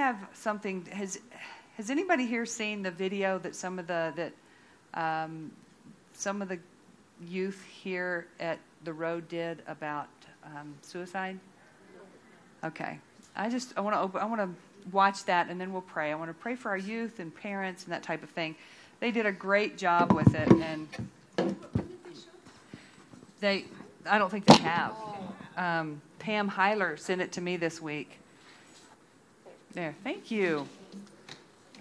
have something. Has Has anybody here seen the video that some of the that um, some of the youth here at the road did about um, suicide? Okay, I just I want to open. I want to watch that and then we'll pray. I want to pray for our youth and parents and that type of thing. They did a great job with it, and they. I don't think they have. Um, Pam Heiler sent it to me this week. There, thank you.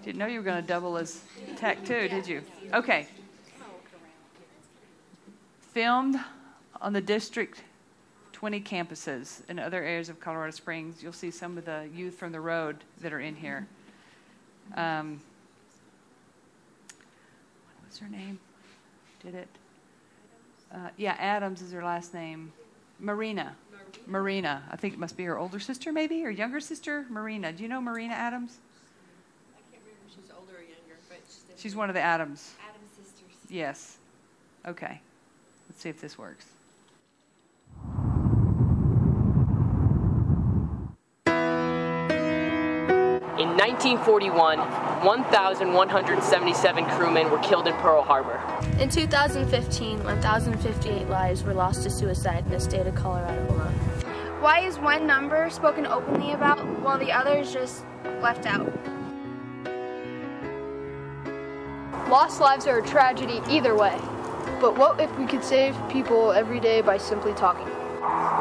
Didn't know you were going to double as tech too, did you? Okay. Filmed on the District 20 campuses in other areas of Colorado Springs. You'll see some of the youth from the road that are in here. Um, what was her name? Did it? Uh, yeah, Adams is her last name. Marina. Marina. I think it must be her older sister, maybe, or younger sister. Marina. Do you know Marina Adams? I can't remember if she's older or younger, but she's, She's one of the Adams. Adam's sisters. Yes. Okay. Let's see if this works. In 1941, 1,177 crewmen were killed in Pearl Harbor. In 2015, 1,058 lives were lost to suicide in the state of Colorado alone. Why is one number spoken openly about while the other is just left out? Lost lives are a tragedy either way. But what if we could save people every day by simply talking?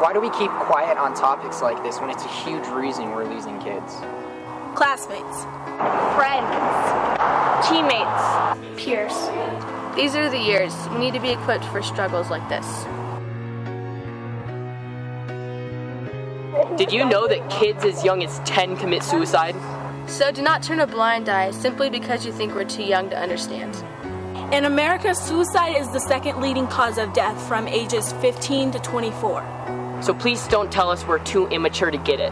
Why do we keep quiet on topics like this when it's a huge reason we're losing kids? Classmates. Friends. Teammates. Peers. These are the years we need to be equipped for struggles like this. Did you know that kids as young as 10 commit suicide? So do not turn a blind eye simply because you think we're too young to understand. In America, suicide is the second leading cause of death from ages 15 to 24. So please don't tell us we're too immature to get it.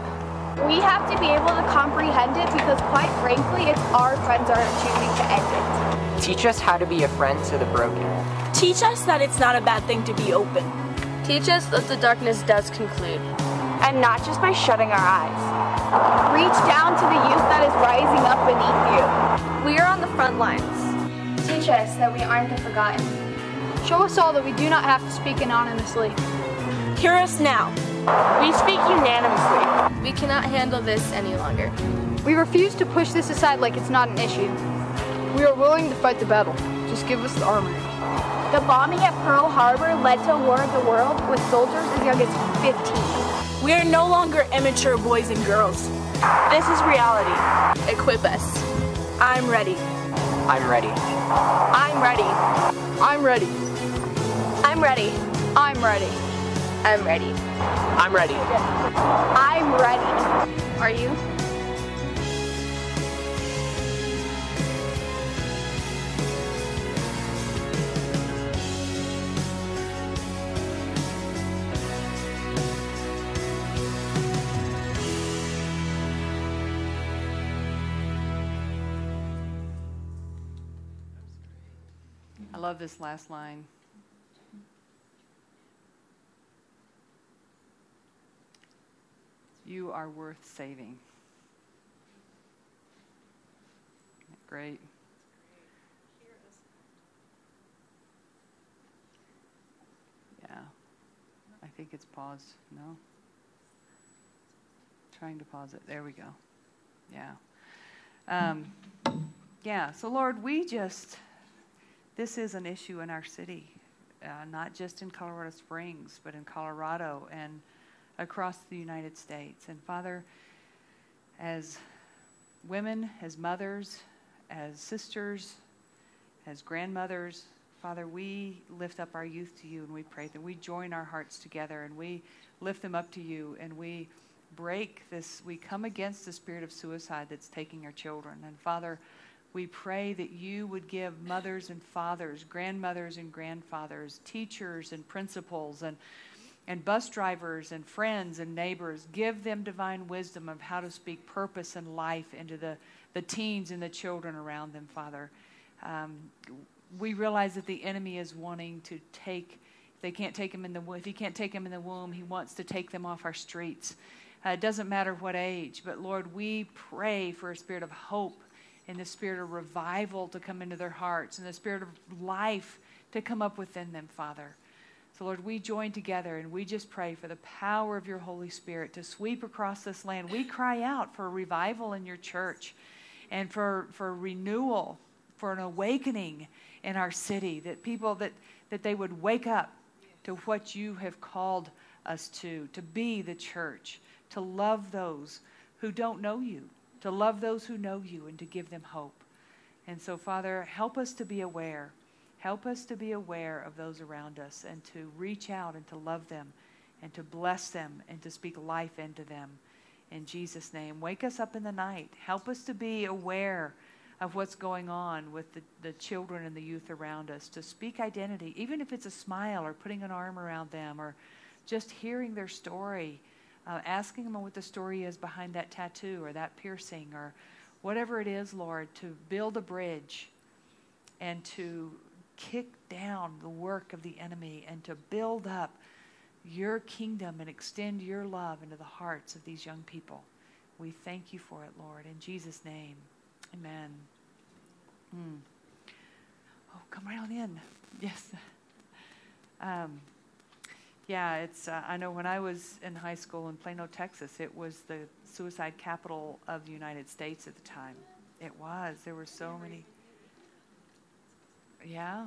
We have to be able to comprehend it because, quite frankly, it's our friends are choosing to end it. Teach us how to be a friend to the broken. Teach us that it's not a bad thing to be open. Teach us that the darkness does conclude. And not just by shutting our eyes. Reach down to the youth that is rising up beneath you. We are on the front lines. Teach us that we aren't the forgotten. Show us all that we do not have to speak anonymously. Hear us now. We speak unanimously. We cannot handle this any longer. We refuse to push this aside like it's not an issue. We are willing to fight the battle. Just give us the armor. The bombing at Pearl Harbor led to a war of the world with soldiers as young as 15. We are no longer immature boys and girls. This is reality. Equip us. I'm ready. I'm ready. I'm ready. I'm ready. I'm ready. I'm ready. I'm ready. I'm ready. I'm ready. I'm ready. Are you? I love this last line. You are worth saving. Great. Yeah. I think it's paused. No? Trying to pause it. There we go. Yeah. Um, yeah. So, Lord, we just, this is an issue in our city, uh, not just in Colorado Springs, but in Colorado and across the United States. And Father, as women, as mothers, as sisters, as grandmothers, Father, we lift up our youth to you and we pray that we join our hearts together and we lift them up to you and we break this, we come against the spirit of suicide that's taking our children. And Father, we pray that you would give mothers and fathers, grandmothers and grandfathers, teachers and principals, and and bus drivers and friends and neighbors. Give them divine wisdom of how to speak purpose and life into the, the teens and the children around them, Father. Um, we realize that the enemy is wanting to take, if they can't take them in the, if he can't take them in the womb, he wants to take them off our streets. Uh, it doesn't matter what age, but Lord, we pray for a spirit of hope and the spirit of revival to come into their hearts and the spirit of life to come up within them, Father. So, Lord, we join together and we just pray for the power of your Holy Spirit to sweep across this land. We cry out for a revival in your church and for, for renewal, for an awakening in our city, that people that, that they would wake up to what you have called us to, to be the church, to love those who don't know you, to love those who know you, and to give them hope. And so, Father, help us to be aware Help us to be aware of those around us and to reach out and to love them and to bless them and to speak life into them. In Jesus' name, wake us up in the night. Help us to be aware of what's going on with the, the children and the youth around us, to speak identity, even if it's a smile or putting an arm around them or just hearing their story, uh, asking them what the story is behind that tattoo or that piercing or whatever it is, Lord, to build a bridge and to kick down the work of the enemy and to build up your kingdom and extend your love into the hearts of these young people. We thank you for it, Lord. In Jesus' name, amen. Hmm. Oh, come right on in. Yes. Um, yeah, it's. Uh, I know when I was in high school in Plano, Texas, it was the suicide capital of the United States at the time. It was. There were so many. Yeah.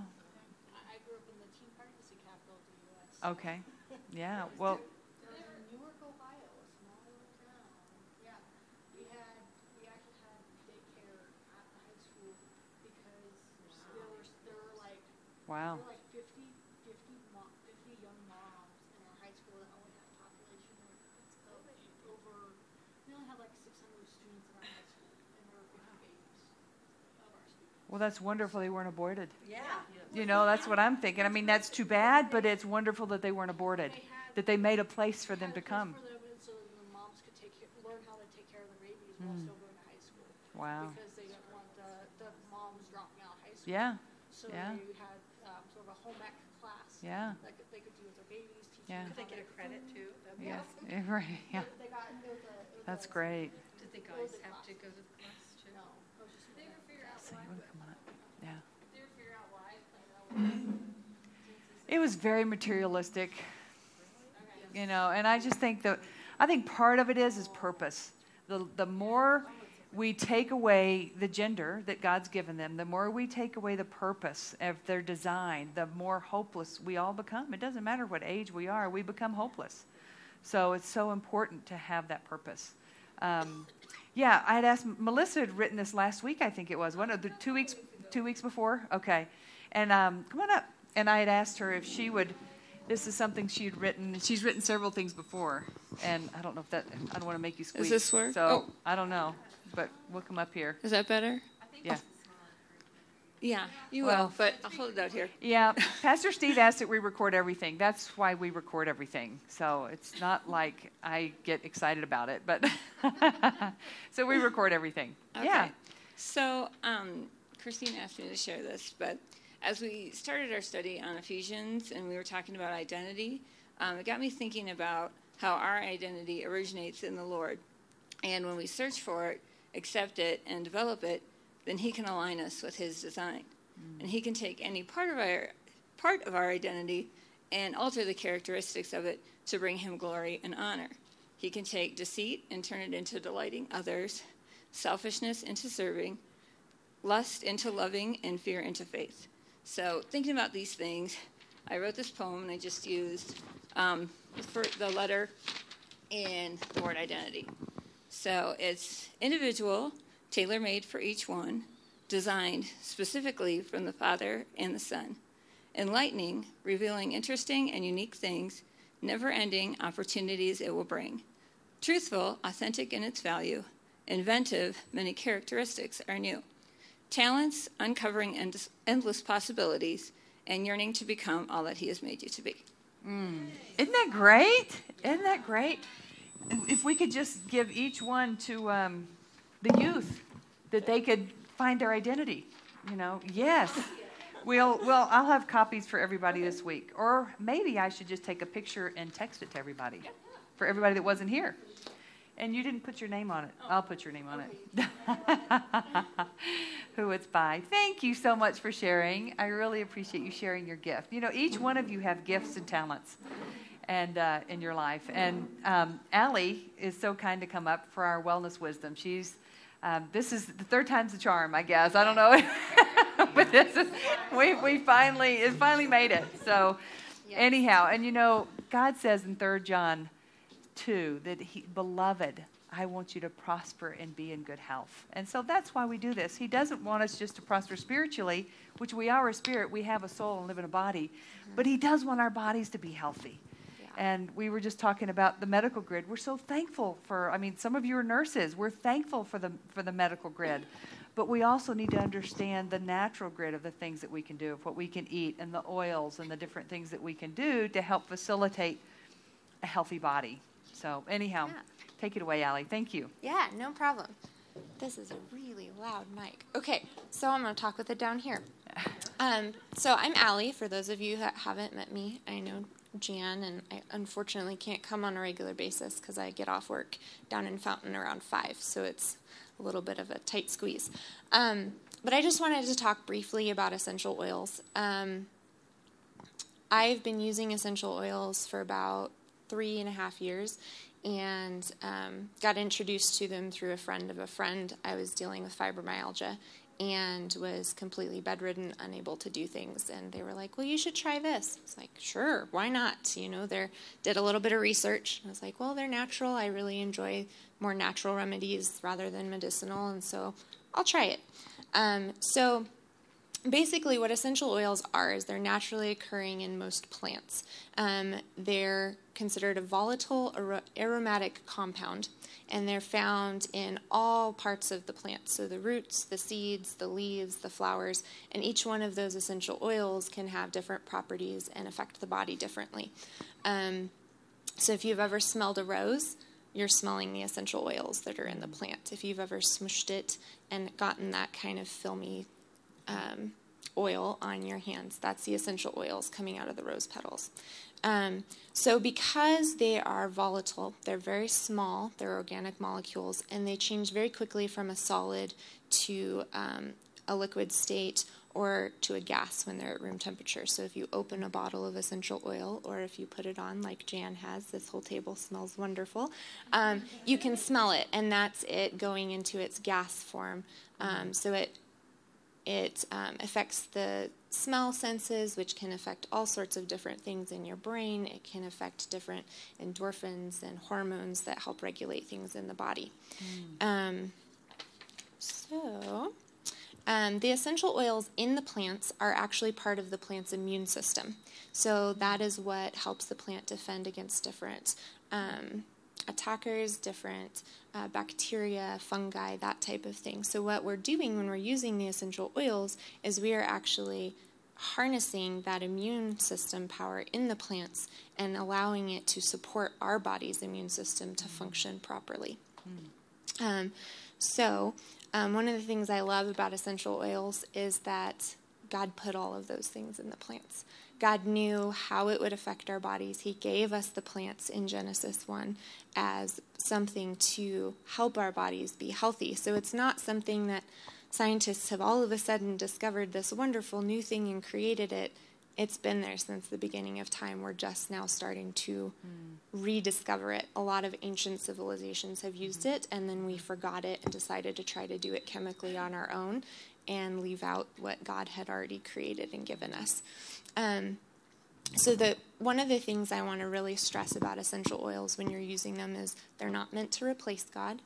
I grew up in the Teen Pregnancy capital of the U.S. Okay. Yeah. Well. Newark, Ohio, a small little town. Yeah, we had we actually had daycare at the high school because there were there were like Wow. there were like 50, 50, mo- 50 young moms in our high school that only had a population of, of over. We only had like 600 students in our high school, and there were 50 babies of our students. Well, that's wonderful they weren't aborted. Yeah. You know, that's what I'm thinking. I mean, that's too bad, but it's wonderful that they weren't aborted, that they made a place for them to come. For them, and so the moms could take care, learn how to take care of the babies while still going to high school. Wow. Because they didn't want the, the moms dropping out of high school. Yeah. So yeah. they had um, sort of a home ec class. Yeah. That could, they could do with their babies, teach Yeah. them. Could they get a credit too? Yeah. Yeah, Right. Yeah. Got, it was a, it was That's a, great. Did the guys have to go to the class too? No. It was just they ever figure out So you wanna come on up? Yeah. They ever figure out why? Like, It was very materialistic, you know, and I just think that I think part of it is is purpose. The the more we take away the gender that God's given them, the more we take away the purpose of their design, the more hopeless we all become. It doesn't matter what age we are, we become hopeless. So it's so important to have that purpose. Um, yeah, I had asked Melissa had written this last week. I think it was one of the two weeks two weeks before. Okay, and um, come on up. And I had asked her if she would. This is something she had written. She's written several things before, and I don't know if that. I don't want to make you squeak. this work? So Oh. I don't know, but we'll come up here. Is that better? Yeah. Yeah, you Well- will, but I'll hold it out here. Yeah, Pastor Steve asked that we record everything. That's why we record everything. So it's not like I get excited about it, but so we record everything. Yeah. Okay. So, um, Christine asked me to share this, but as we started our study on Ephesians and we were talking about identity, um, it got me thinking about how our identity originates in the Lord. And when we search for it, accept it, and develop it, then He can align us with His design. And He can take any part of our part of our identity and alter the characteristics of it to bring Him glory and honor. He can take deceit and turn it into delighting others, selfishness into serving, lust into loving, and fear into faith. So, thinking about these things, I wrote this poem and I just used um, the letter in the word identity. So, it's individual, tailor made for each one, designed specifically from the Father and the Son, enlightening, revealing interesting and unique things, never ending opportunities it will bring. Truthful, authentic in its value, inventive, many characteristics are new. Talents, uncovering end- endless possibilities, and yearning to become all that He has made you to be. Isn't that great? Isn't that great? If we could just give each one to um, the youth, that they could find their identity. You know, yes. We'll, well, I'll have copies for everybody this week. Or maybe I should just take a picture and text it to everybody, for everybody that wasn't here. And you didn't put your name on it. I'll put your name on it. Who it's by. Thank you so much for sharing. I really appreciate you sharing your gift. You know, each one of you have gifts and talents and uh, in your life. And um, Allie is so kind to come up for our wellness wisdom. She's um, this is the third time's the charm, I guess. I don't know, but this is we we finally it finally made it. So anyhow, and you know, God says in Third John two that He, beloved, I want you to prosper and be in good health. And so that's why we do this. He doesn't want us just to prosper spiritually, which we are a spirit. We have a soul and live in a body, mm-hmm. but He does want our bodies to be healthy. And we were just talking about the medical grid. We're so thankful for, I mean, some of you are nurses. We're thankful for the, for the medical grid. But we also need to understand the natural grid of the things that we can do, of what we can eat, and the oils and the different things that we can do to help facilitate a healthy body. So, anyhow, yeah. take it away, Allie. Thank you. Yeah, no problem. This is a really loud mic. Okay, so I'm going to talk with it down here. Um, so I'm Allie. For those of you that haven't met me, I know Jan, and I unfortunately can't come on a regular basis because I get off work down in Fountain around 5, so it's a little bit of a tight squeeze. Um, but I just wanted to talk briefly about essential oils. Um, I've been using essential oils for about three and a half years and um, got introduced to them through a friend of a friend. I was dealing with fibromyalgia and was completely bedridden, unable to do things. And they were like, "Well, you should try this." It's like, "Sure, why not?" You know, they did a little bit of research. I was like, "Well, they're natural. I really enjoy more natural remedies rather than medicinal, and so I'll try it." Um, so basically what essential oils are is they're naturally occurring in most plants. Um, they're considered a volatile aromatic compound and they're found in all parts of the plant. So the roots the seeds the leaves the flowers and each one of those essential oils can have different properties and affect the body differently. Um, so if you've ever smelled a rose you're smelling the essential oils that are in the plant. If you've ever smushed it and gotten that kind of filmy um, oil on your hands. That's the essential oils coming out of the rose petals. Um, so, because they are volatile, they're very small, they're organic molecules, and they change very quickly from a solid to um, a liquid state or to a gas when they're at room temperature. So, if you open a bottle of essential oil or if you put it on, like Jan has, this whole table smells wonderful, um, you can smell it, and that's it going into its gas form. Um, so, it it um, affects the smell senses, which can affect all sorts of different things in your brain. It can affect different endorphins and hormones that help regulate things in the body. Mm. Um, so, um, the essential oils in the plants are actually part of the plant's immune system. So, that is what helps the plant defend against different um, attackers, different uh, bacteria, fungi, that type of thing. So, what we're doing when we're using the essential oils is we are actually harnessing that immune system power in the plants and allowing it to support our body's immune system to function properly. Mm. Um, so, um, one of the things I love about essential oils is that God put all of those things in the plants. God knew how it would affect our bodies. He gave us the plants in Genesis 1 as something to help our bodies be healthy. So it's not something that scientists have all of a sudden discovered this wonderful new thing and created it. It's been there since the beginning of time. We're just now starting to mm. rediscover it. A lot of ancient civilizations have used mm. it, and then we forgot it and decided to try to do it chemically on our own and leave out what God had already created and given us. Um, so the one of the things I want to really stress about essential oils when you're using them is they're not meant to replace God.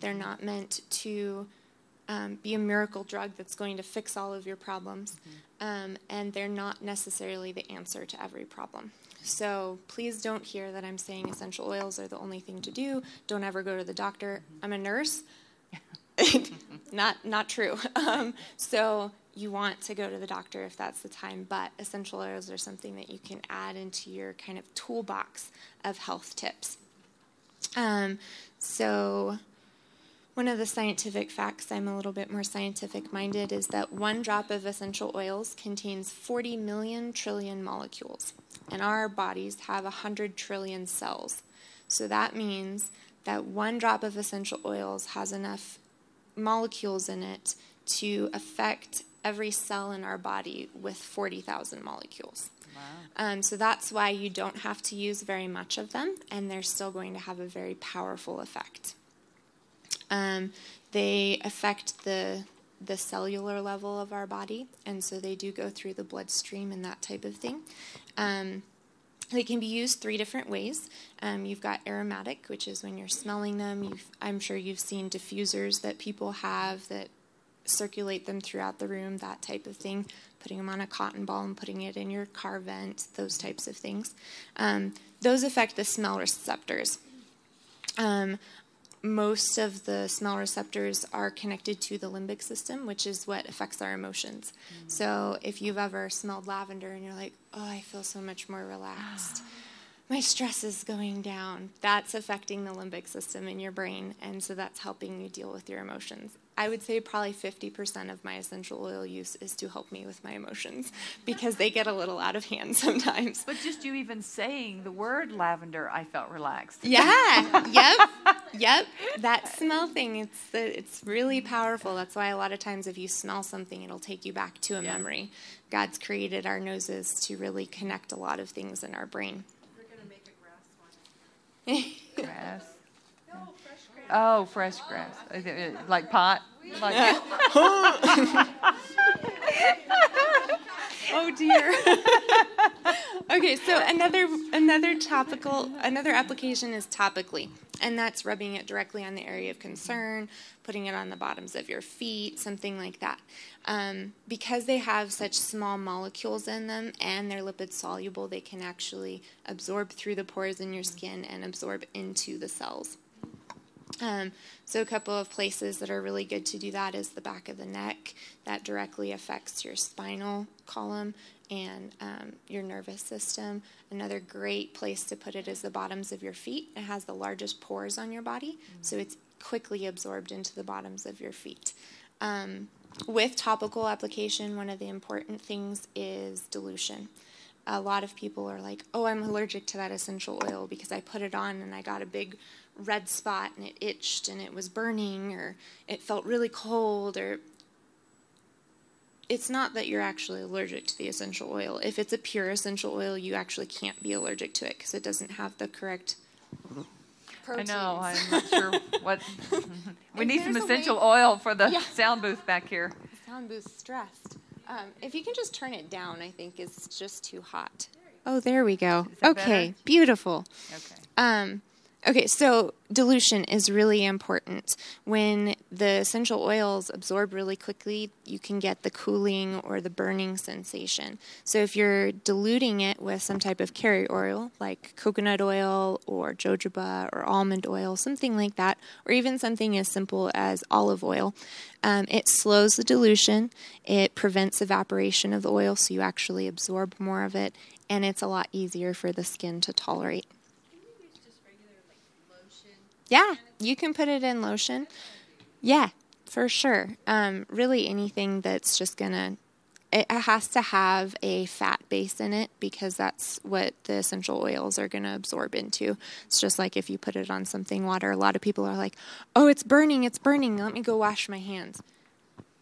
They're not meant to um, be a miracle drug that's going to fix all of your problems, mm-hmm. um, and they're not necessarily the answer to every problem. So please don't hear that I'm saying essential oils are the only thing to do. Don't ever go to the doctor. Mm-hmm. I'm a nurse. not not true. Um, so you want to go to the doctor if that's the time, but essential oils are something that you can add into your kind of toolbox of health tips. Um, so one of the scientific facts, I'm a little bit more scientific minded, is that one drop of essential oils contains 40 million trillion molecules, and our bodies have 100 trillion cells. So that means that one drop of essential oils has enough molecules in it to affect every cell in our body with 40,000 molecules. Um, so that's why you don't have to use very much of them, and they're still going to have a very powerful effect. Um, they affect the the cellular level of our body, and so they do go through the bloodstream and that type of thing. Um, they can be used three different ways. Um, you've got aromatic, which is when you're smelling them. You've, I'm sure you've seen diffusers that people have that circulate them throughout the room, that type of thing. Putting them on a cotton ball and putting it in your car vent, those types of things. Um, those affect the smell receptors. Um, most of the smell receptors are connected to the limbic system, which is what affects our emotions. Mm. So if you've ever smelled lavender and you're like, oh, I feel so much more relaxed, my stress is going down, that's affecting the limbic system in your brain. And so that's helping you deal with your emotions. I would say probably 50% of my essential oil use is to help me with my emotions because they get a little out of hand sometimes. But just you even saying the word lavender, I felt relaxed. Yeah. yep. Yep. That smell thing, it's it's really powerful. That's why a lot of times if you smell something, it'll take you back to a yeah. memory. God's created our noses to really connect a lot of things in our brain. We're going to make a grass one. grass. Oh, fresh grass. Like pot? Like oh dear. okay, so another another topical another application is topically, and that's rubbing it directly on the area of concern, putting it on the bottoms of your feet, something like that. Um, because they have such small molecules in them and they're lipid soluble, they can actually absorb through the pores in your skin and absorb into the cells. Um, so, a couple of places that are really good to do that is the back of the neck. That directly affects your spinal column and um, your nervous system. Another great place to put it is the bottoms of your feet. It has the largest pores on your body, mm-hmm. so it's quickly absorbed into the bottoms of your feet. Um, with topical application, one of the important things is dilution. A lot of people are like, oh, I'm allergic to that essential oil because I put it on and I got a big red spot and it itched and it was burning or it felt really cold or it's not that you're actually allergic to the essential oil. If it's a pure essential oil, you actually can't be allergic to it because it doesn't have the correct proteins. I know. I'm not sure what. we need some essential oil for the yeah. sound booth back here. The sound booth's stressed. Um, if you can just turn it down, I think it's just too hot. Oh, there we go. Okay, better? beautiful. Okay. Um, Okay, so dilution is really important. When the essential oils absorb really quickly, you can get the cooling or the burning sensation. So if you're diluting it with some type of carrier oil, like coconut oil or jojoba or almond oil, something like that, or even something as simple as olive oil, um, it slows the dilution, it prevents evaporation of the oil so you actually absorb more of it, and it's a lot easier for the skin to tolerate. Yeah, you can put it in lotion. Yeah, for sure. Um, really, anything that's just gonna it has to have a fat base in it because that's what the essential oils are going to absorb into. It's just like if you put it on something water. A lot of people are like, "Oh, it's burning, it's burning. Let me go wash my hands."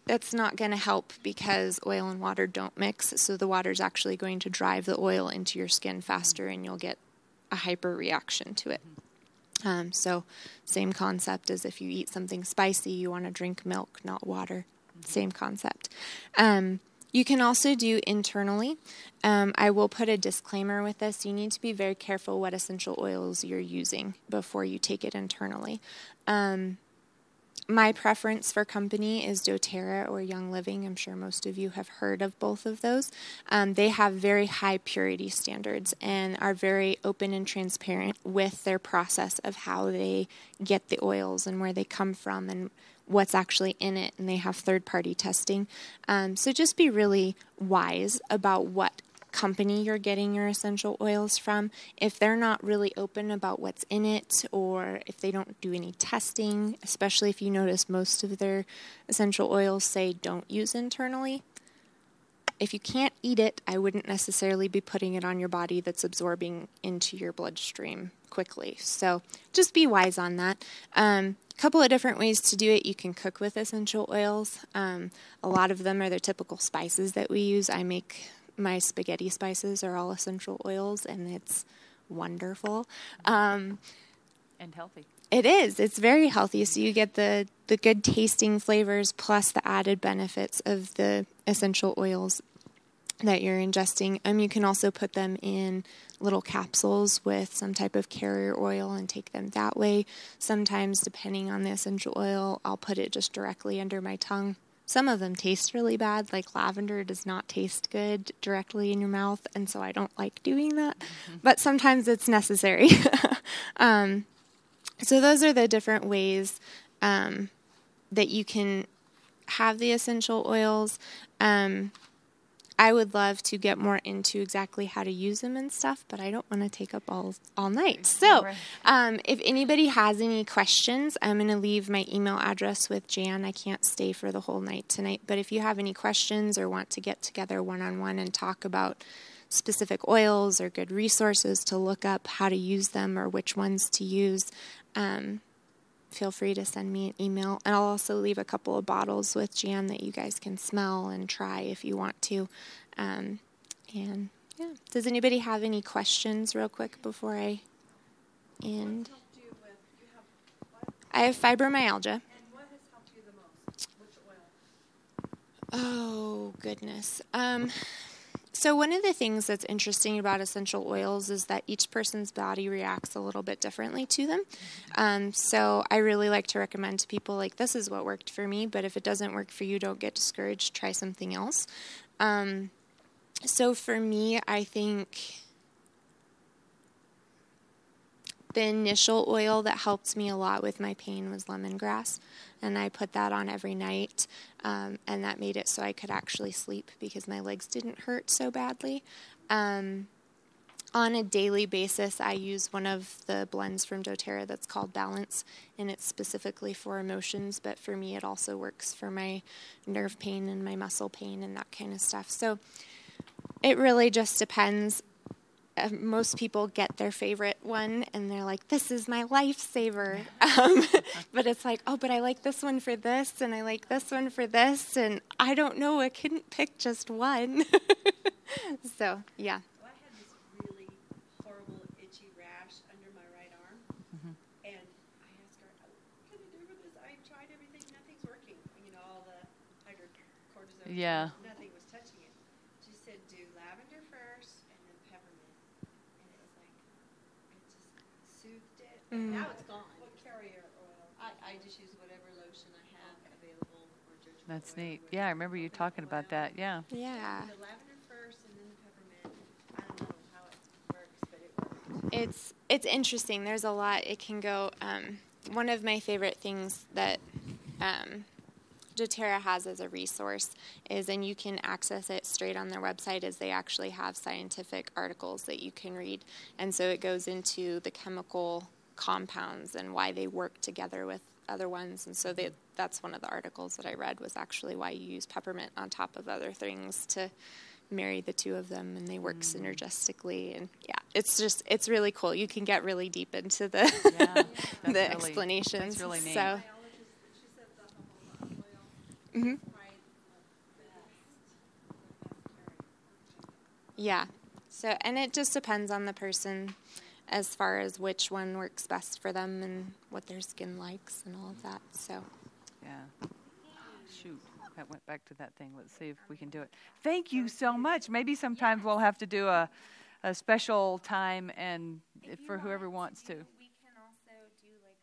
That's not going to help because oil and water don't mix. So the water is actually going to drive the oil into your skin faster and you'll get a hyper reaction to it. Um, so, same concept as if you eat something spicy, you want to drink milk, not water. Same concept. Um, you can also do internally. Um, I will put a disclaimer with this. You need to be very careful what essential oils you're using before you take it internally. Um, my preference for company is doTERRA or Young Living. I'm sure most of you have heard of both of those. Um, they have very high purity standards and are very open and transparent with their process of how they get the oils and where they come from and what's actually in it. And they have third party testing. Um, so just be really wise about what company you're getting your essential oils from, if they're not really open about what's in it or if they don't do any testing, especially if you notice most of their essential oils say don't use internally, if you can't eat it, I wouldn't necessarily be putting it on your body that's absorbing into your bloodstream quickly. So just be wise on that. Um, a couple of different ways to do it. You can cook with essential oils. Um, a lot of them are the typical spices that we use. I make my spaghetti spices are all essential oils, and it's wonderful. Um, and healthy. It is. It's very healthy. So you get the the good tasting flavors plus the added benefits of the essential oils that you're ingesting. Um, you can also put them in little capsules with some type of carrier oil and take them that way. Sometimes, depending on the essential oil, I'll put it just directly under my tongue. Some of them taste really bad, like lavender does not taste good directly in your mouth, and so I don't like doing that. Mm-hmm. But sometimes it's necessary. um, so, those are the different ways um, that you can have the essential oils. Um, I would love to get more into exactly how to use them and stuff, but I don't want to take up all all night. So, um, if anybody has any questions, I'm going to leave my email address with Jan. I can't stay for the whole night tonight, but if you have any questions or want to get together one on one and talk about specific oils or good resources to look up how to use them or which ones to use, um, feel free to send me an email. And I'll also leave a couple of bottles with Jan that you guys can smell and try if you want to. Um, and yeah, does anybody have any questions, real quick, before I end? I have fibromyalgia. Oh goodness. Um, so, one of the things that's interesting about essential oils is that each person's body reacts a little bit differently to them. Um, so, I really like to recommend to people like this is what worked for me, but if it doesn't work for you, don't get discouraged. Try something else. Um, so, for me, I think the initial oil that helped me a lot with my pain was lemongrass and I put that on every night, um, and that made it so I could actually sleep because my legs didn't hurt so badly. Um, on a daily basis, I use one of the blends from doTERRA that's called Balance, and it's specifically for emotions, but for me, it also works for my nerve pain and my muscle pain and that kind of stuff. So it really just depends most people get their favorite one and they're like, this is my lifesaver. Um, but it's like, oh, but I like this one for this and I like this one for this. And I don't know, I couldn't pick just one. so, yeah. Well, I had this really horrible itchy rash under my right arm. Mm-hmm. And I asked her, what can I do for this? I've tried everything, nothing's working. You know, all the hydrocortisone. Yeah. Mm. Now it's gone. What carrier oil? I, I just use whatever lotion I have available or That's neat. Yeah, I remember you talking about that. Yeah. Yeah. The lavender first and then the peppermint. I don't know how it works, but it works. It's it's interesting. There's a lot it can go. Um, one of my favorite things that um, doTERRA has as a resource is, and you can access it straight on their website, is they actually have scientific articles that you can read. And so it goes into the chemical compounds and why they work together with other ones. And so they, that's one of the articles that I read was actually why you use peppermint on top of other things to marry the two of them and they work mm. synergistically and yeah it's just it's really cool you can get really deep into the yeah, the really, explanations really neat. so mm-hmm. yeah so and it just depends on the person as far as which one works best for them and what their skin likes and all of that. So, yeah. Shoot, that went back to that thing. Let's see if we can do it. Thank you so much. Maybe sometimes we'll have to do a, a special time and for whoever wants to. We can also do like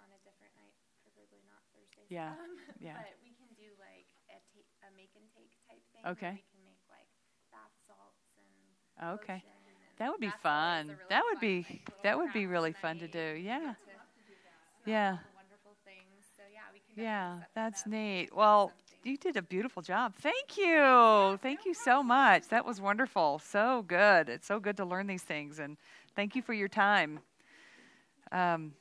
on a different night, preferably not Thursday. Yeah, yeah. But we can do like a, ta- a make and take type thing. Okay. We can make like bath salts and. Okay. That would be fun. Really that would be that would be really fun to do. Yeah. Yeah. Yeah, that's neat. Well, you did a beautiful job. Thank you. Thank you so much. That was wonderful. So good. It's so good to learn these things, and thank you for your time. Um,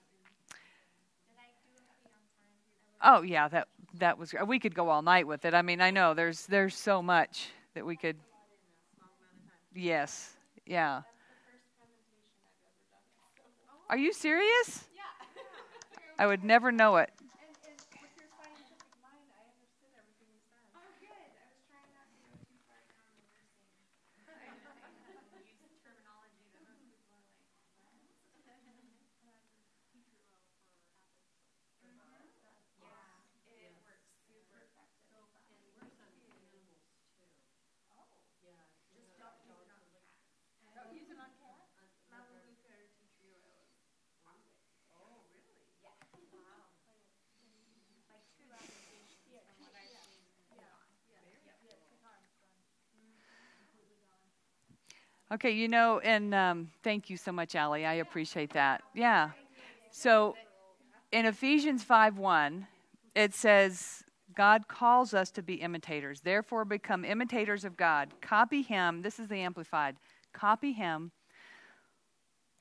oh yeah, that that was. We could go all night with it. I mean, I know there's there's so much that we could. Yes, yeah. Are you serious? I would never know it. Okay, you know, and um, thank you so much, Allie. I appreciate that. Yeah. So in Ephesians 5 1, it says, God calls us to be imitators. Therefore, become imitators of God. Copy Him. This is the Amplified. Copy Him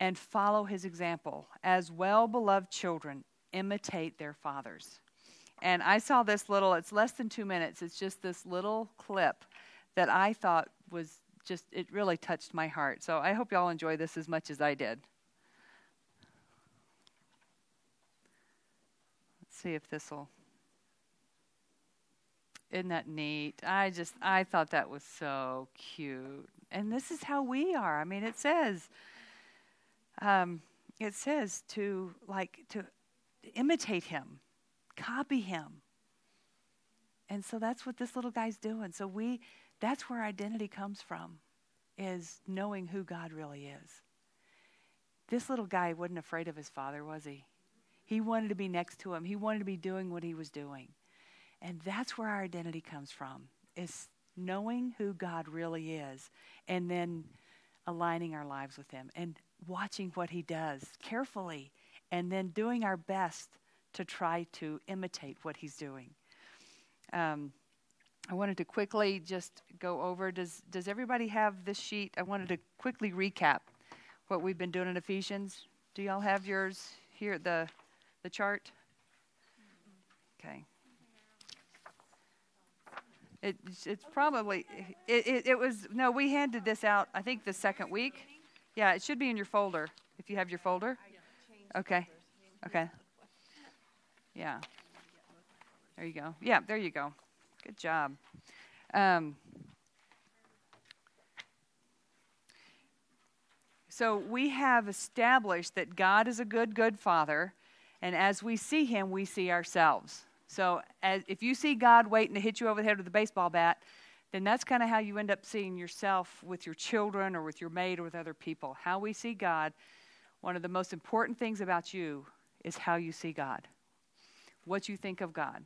and follow His example. As well beloved children, imitate their fathers. And I saw this little, it's less than two minutes. It's just this little clip that I thought was just, it really touched my heart. So I hope y'all enjoy this as much as I did. Let's see if this will. Isn't that neat? I just, I thought that was so cute. And this is how we are. I mean, it says, um, it says to like to imitate him, copy him. And so that's what this little guy's doing. So we that's where identity comes from, is knowing who God really is. This little guy wasn't afraid of his father, was he? He wanted to be next to him. He wanted to be doing what he was doing. And that's where our identity comes from, is knowing who God really is and then aligning our lives with him and watching what he does carefully and then doing our best to try to imitate what he's doing. Um, I wanted to quickly just go over. Does does everybody have this sheet? I wanted to quickly recap what we've been doing in Ephesians. Do y'all have yours here? The the chart. Okay. It, it's probably it, it, it was no we handed this out I think the second week yeah it should be in your folder if you have your folder okay okay yeah there you go yeah there you go Good job. Um, so we have established that God is a good, good Father, and as we see Him, we see ourselves. So as, if you see God waiting to hit you over the head with a baseball bat, then that's kind of how you end up seeing yourself with your children or with your mate or with other people. How we see God, one of the most important things about you is how you see God, what you think of God.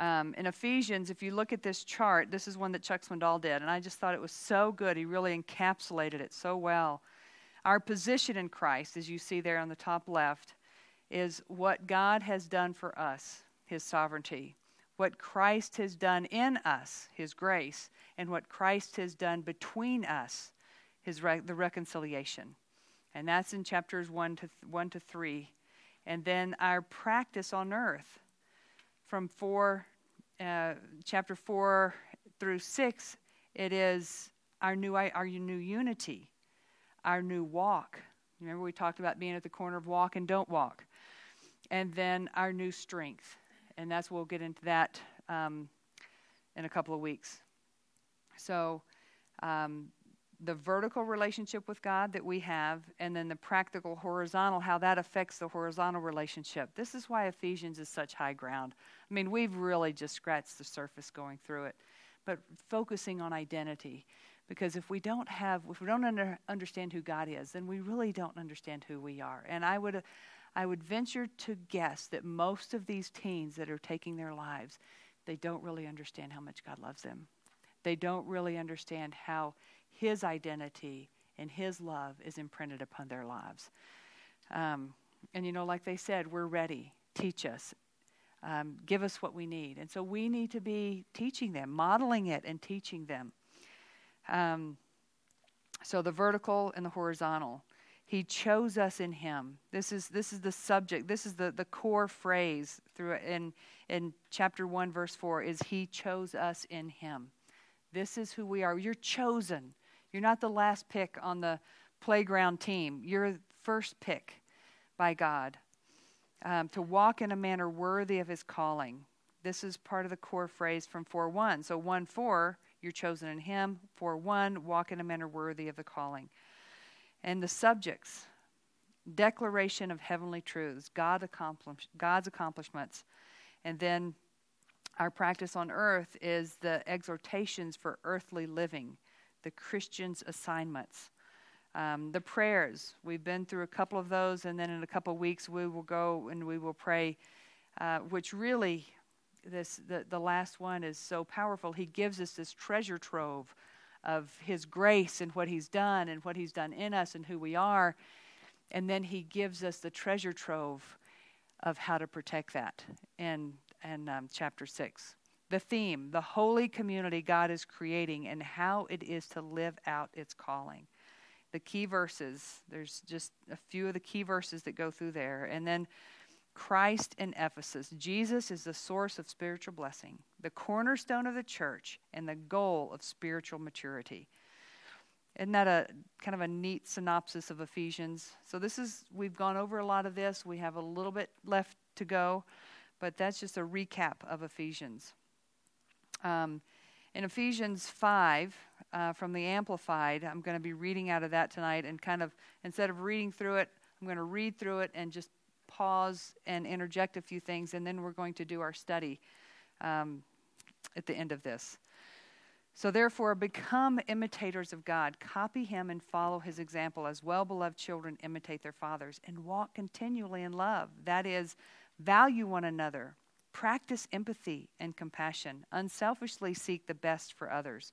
Um, in Ephesians, if you look at this chart, this is one that Chuck Swindoll did, and I just thought it was so good. He really encapsulated it so well. Our position in Christ, as you see there on the top left, is what God has done for us, His sovereignty, what Christ has done in us, His grace, and what Christ has done between us, His re- the reconciliation. And that's in chapters 1 to, 1 to 3. And then our practice on earth from 4 uh, chapter 4 through 6, it is our new, our new unity, our new walk. Remember, we talked about being at the corner of walk and don't walk. And then our new strength. And that's, we'll get into that um, in a couple of weeks. So, um, the vertical relationship with God that we have, and then the practical horizontal, how that affects the horizontal relationship. This is why Ephesians is such high ground. I mean, we've really just scratched the surface going through it, but focusing on identity. Because if we don't have, if we don't under, understand who God is, then we really don't understand who we are. And I would, I would venture to guess that most of these teens that are taking their lives, they don't really understand how much God loves them. They don't really understand how his identity and His love is imprinted upon their lives. Um, and you know, like they said, we're ready. Teach us. Um, give us what we need. And so we need to be teaching them, modeling it, and teaching them. Um, so the vertical and the horizontal. He chose us in Him. This is this is the subject. This is the, the core phrase through in in chapter one, verse four. Is He chose us in Him. This is who we are. You're chosen. You're not the last pick on the playground team. You're first pick by God um, to walk in a manner worthy of his calling. This is part of the core phrase from 4 1. So 1 4, you're chosen in him. 4 1, walk in a manner worthy of the calling. And the subjects declaration of heavenly truths, God accomplish, God's accomplishments. And then our practice on earth is the exhortations for earthly living, the Christian's assignments. Um, the prayers, we've been through a couple of those, and then in a couple of weeks we will go and we will pray, uh, which really, this the, the last one is so powerful. He gives us this treasure trove of His grace and what He's done and what He's done in us and who we are. And then He gives us the treasure trove of how to protect that in, in um, chapter 6. The theme, the holy community God is creating, and how it is to live out its calling. The key verses, there's just a few of the key verses that go through there. And then Christ in Ephesus. Jesus is the source of spiritual blessing, the cornerstone of the church, and the goal of spiritual maturity. Isn't that a kind of a neat synopsis of Ephesians? So this is we've gone over a lot of this. We have a little bit left to go, but that's just a recap of Ephesians. Um, in Ephesians five, uh, from the Amplified, I'm going to be reading out of that tonight, and kind of instead of reading through it, I'm going to read through it and just pause and interject a few things, and then we're going to do our study um, at the end of this. So, therefore, become imitators of God. Copy him and follow his example as well beloved children imitate their fathers and walk continually in love. That is, value one another, practice empathy and compassion, unselfishly seek the best for others,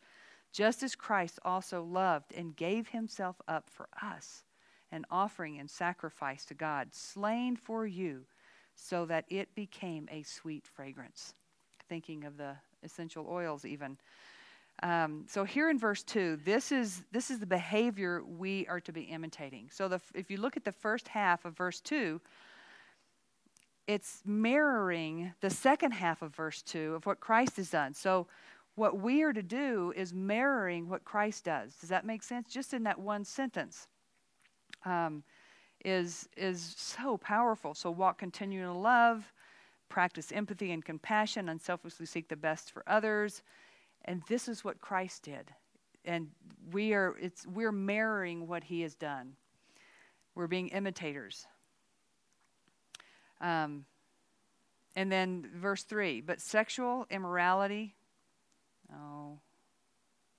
just as Christ also loved and gave himself up for us, an offering and sacrifice to God, slain for you, so that it became a sweet fragrance. Thinking of the essential oils, even. Um, so here in verse two, this is this is the behavior we are to be imitating. So the, if you look at the first half of verse two, it's mirroring the second half of verse two of what Christ has done. So what we are to do is mirroring what Christ does. Does that make sense? Just in that one sentence, um, is is so powerful. So walk continuing in love, practice empathy and compassion, unselfishly seek the best for others and this is what Christ did. And we are it's we're mirroring what he has done. We're being imitators. Um, and then verse 3 but sexual immorality oh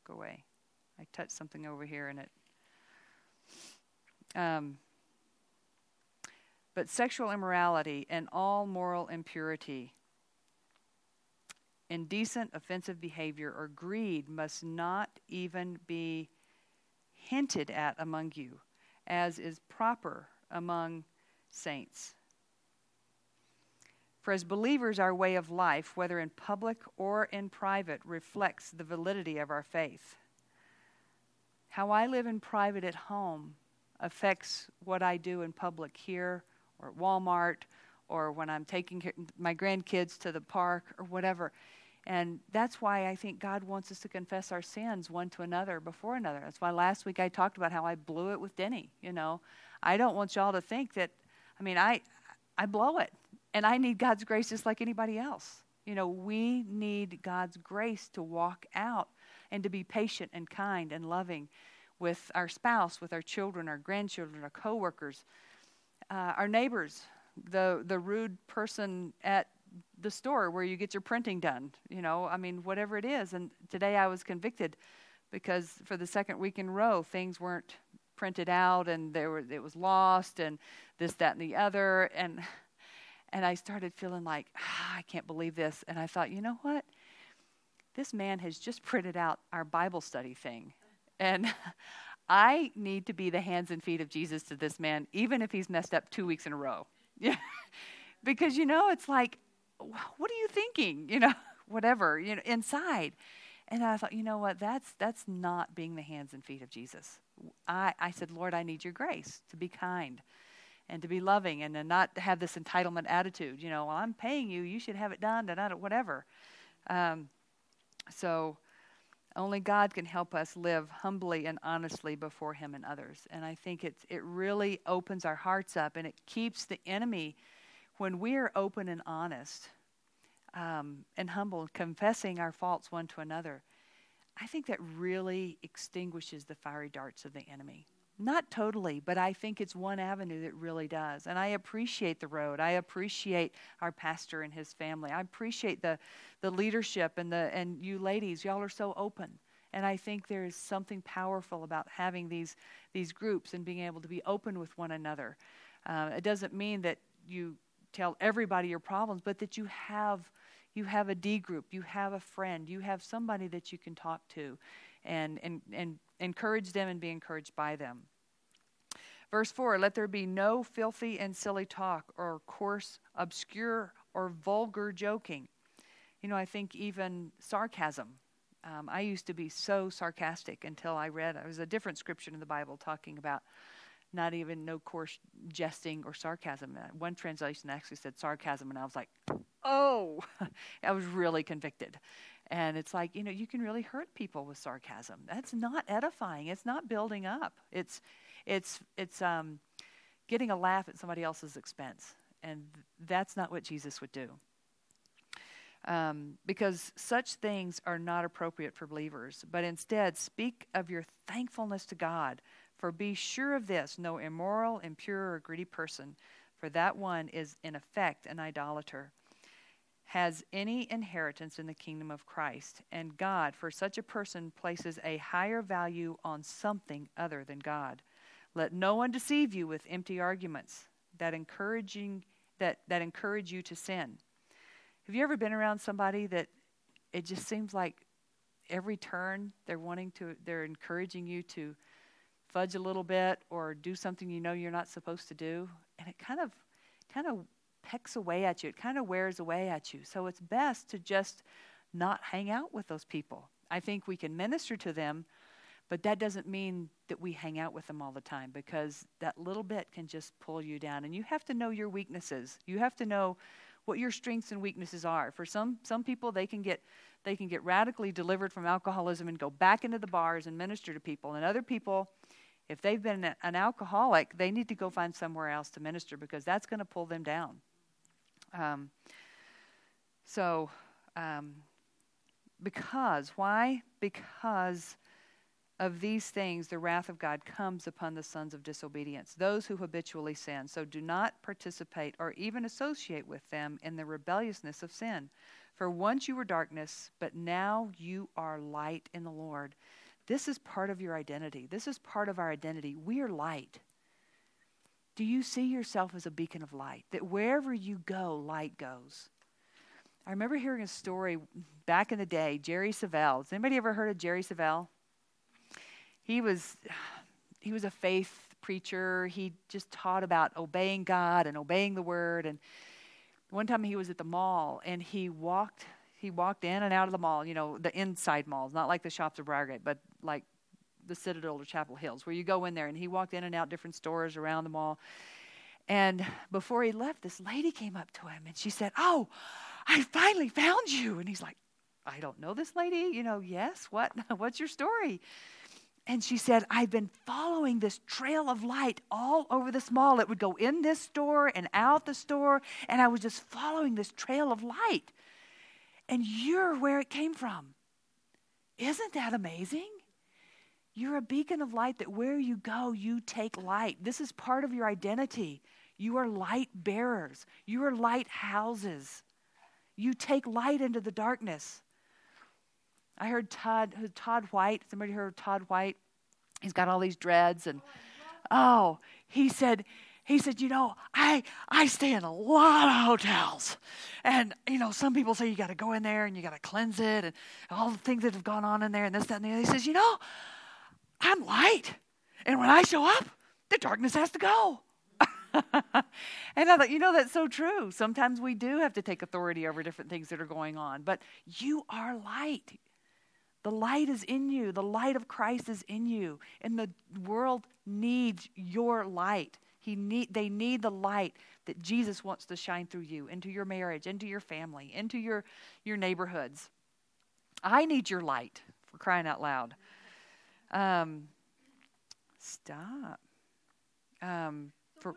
go away i touched something over here and it um, but sexual immorality and all moral impurity indecent, offensive behavior, or greed must not even be hinted at among you, as is proper among saints. For as believers, our way of life, whether in public or in private, reflects the validity of our faith. How I live in private at home affects what I do in public here or at Walmart or when I'm taking my grandkids to the park or whatever. And that's why I think God wants us to confess our sins one to another before another. That's why last week I talked about how I blew it with Denny. You know, I don't want y'all to think that, I mean, I, I blow it. And I need God's grace just like anybody else. You know, we need God's grace to walk out and to be patient and kind and loving with our spouse, with our children, our grandchildren, our coworkers, uh, our neighbors, the the rude person at the store where you get your printing done. You know, I mean, whatever it is. And today I was convicted because for the second week in row, things weren't printed out and there were it was lost and this, that, and the other. And and I started feeling like ah, I can't believe this. And I thought, you know what? This man has just printed out our Bible study thing, and. I need to be the hands and feet of Jesus to this man, even if he's messed up two weeks in a row. Because, you know, it's like what are you thinking? You know, whatever, you know, inside. And I thought, you know what, that's that's not being the hands and feet of Jesus. I, I said, Lord, I need your grace to be kind and to be loving and to not have this entitlement attitude. You know, well, I'm paying you, you should have it done, da, whatever. Um, so Only God can help us live humbly and honestly before Him and others. And I think it's, it really opens our hearts up and it keeps the enemy, when we are open and honest um, and humble, confessing our faults one to another, I think that really extinguishes the fiery darts of the enemy. Not totally, but I think it's one avenue that really does. And I appreciate the road. I appreciate our pastor and his family. I appreciate the, the leadership and the and you ladies. Y'all are so open. And I think there is something powerful about having these these groups and being able to be open with one another. Uh, it doesn't mean that you tell everybody your problems, but that you have you have a D group, you have a friend, you have somebody that you can talk to, and and and encourage them and be encouraged by them. Verse 4 Let there be no filthy and silly talk, or coarse, obscure, or vulgar joking. You know, I think even sarcasm. Um, I used to be so sarcastic until I read, it was a different scripture in the Bible talking about not even no coarse jesting or sarcasm. Uh, one translation actually said sarcasm, and I was like, oh, I was really convicted. And it's like, you know, you can really hurt people with sarcasm. That's not edifying. It's not building up. It's it's it's um, getting a laugh at somebody else's expense. And that's not what Jesus would do. Um, because such things are not appropriate for believers, but instead speak of your thankfulness to God. For be sure of this no immoral, impure, or greedy person, for that one is in effect an idolater has any inheritance in the kingdom of Christ, and God, for such a person, places a higher value on something other than God. Let no one deceive you with empty arguments that encouraging that, that encourage you to sin. Have you ever been around somebody that it just seems like every turn they're wanting to they're encouraging you to fudge a little bit or do something you know you're not supposed to do? And it kind of kind of pecks away at you, it kind of wears away at you. So it's best to just not hang out with those people. I think we can minister to them, but that doesn't mean that we hang out with them all the time because that little bit can just pull you down. And you have to know your weaknesses. You have to know what your strengths and weaknesses are. For some some people they can get they can get radically delivered from alcoholism and go back into the bars and minister to people. And other people if they've been an alcoholic, they need to go find somewhere else to minister because that's going to pull them down. Um, so, um, because, why? Because of these things, the wrath of God comes upon the sons of disobedience, those who habitually sin. So do not participate or even associate with them in the rebelliousness of sin. For once you were darkness, but now you are light in the Lord. This is part of your identity. This is part of our identity. We are light. Do you see yourself as a beacon of light? That wherever you go, light goes. I remember hearing a story back in the day, Jerry Savelle. Has anybody ever heard of Jerry Savelle? He was he was a faith preacher. He just taught about obeying God and obeying the word. And one time he was at the mall and he walked he walked in and out of the mall, you know, the inside malls, not like the shops of Briargate, but like the Citadel or Chapel Hills, where you go in there. And he walked in and out different stores around the mall. And before he left, this lady came up to him and she said, Oh, I finally found you. And he's like, I don't know this lady. You know, yes, what? What's your story? And she said, I've been following this trail of light all over this mall. It would go in this store and out the store, and I was just following this trail of light. And you're where it came from. Isn't that amazing? You're a beacon of light that where you go, you take light. This is part of your identity. You are light bearers, you are lighthouses. You take light into the darkness. I heard Todd, Todd White. Somebody heard Todd White? He's got all these dreads and oh, he said he said, you know, I I stay in a lot of hotels, and you know, some people say you got to go in there and you got to cleanse it and all the things that have gone on in there and this that and the other. He says, you know, I'm light. And when I show up, the darkness has to go. and I thought, you know, that's so true. Sometimes we do have to take authority over different things that are going on, but you are light. The light is in you, the light of Christ is in you, and the world needs your light. He need, they need the light that Jesus wants to shine through you into your marriage, into your family, into your, your neighborhoods. I need your light for crying out loud. Um, stop. Um, for,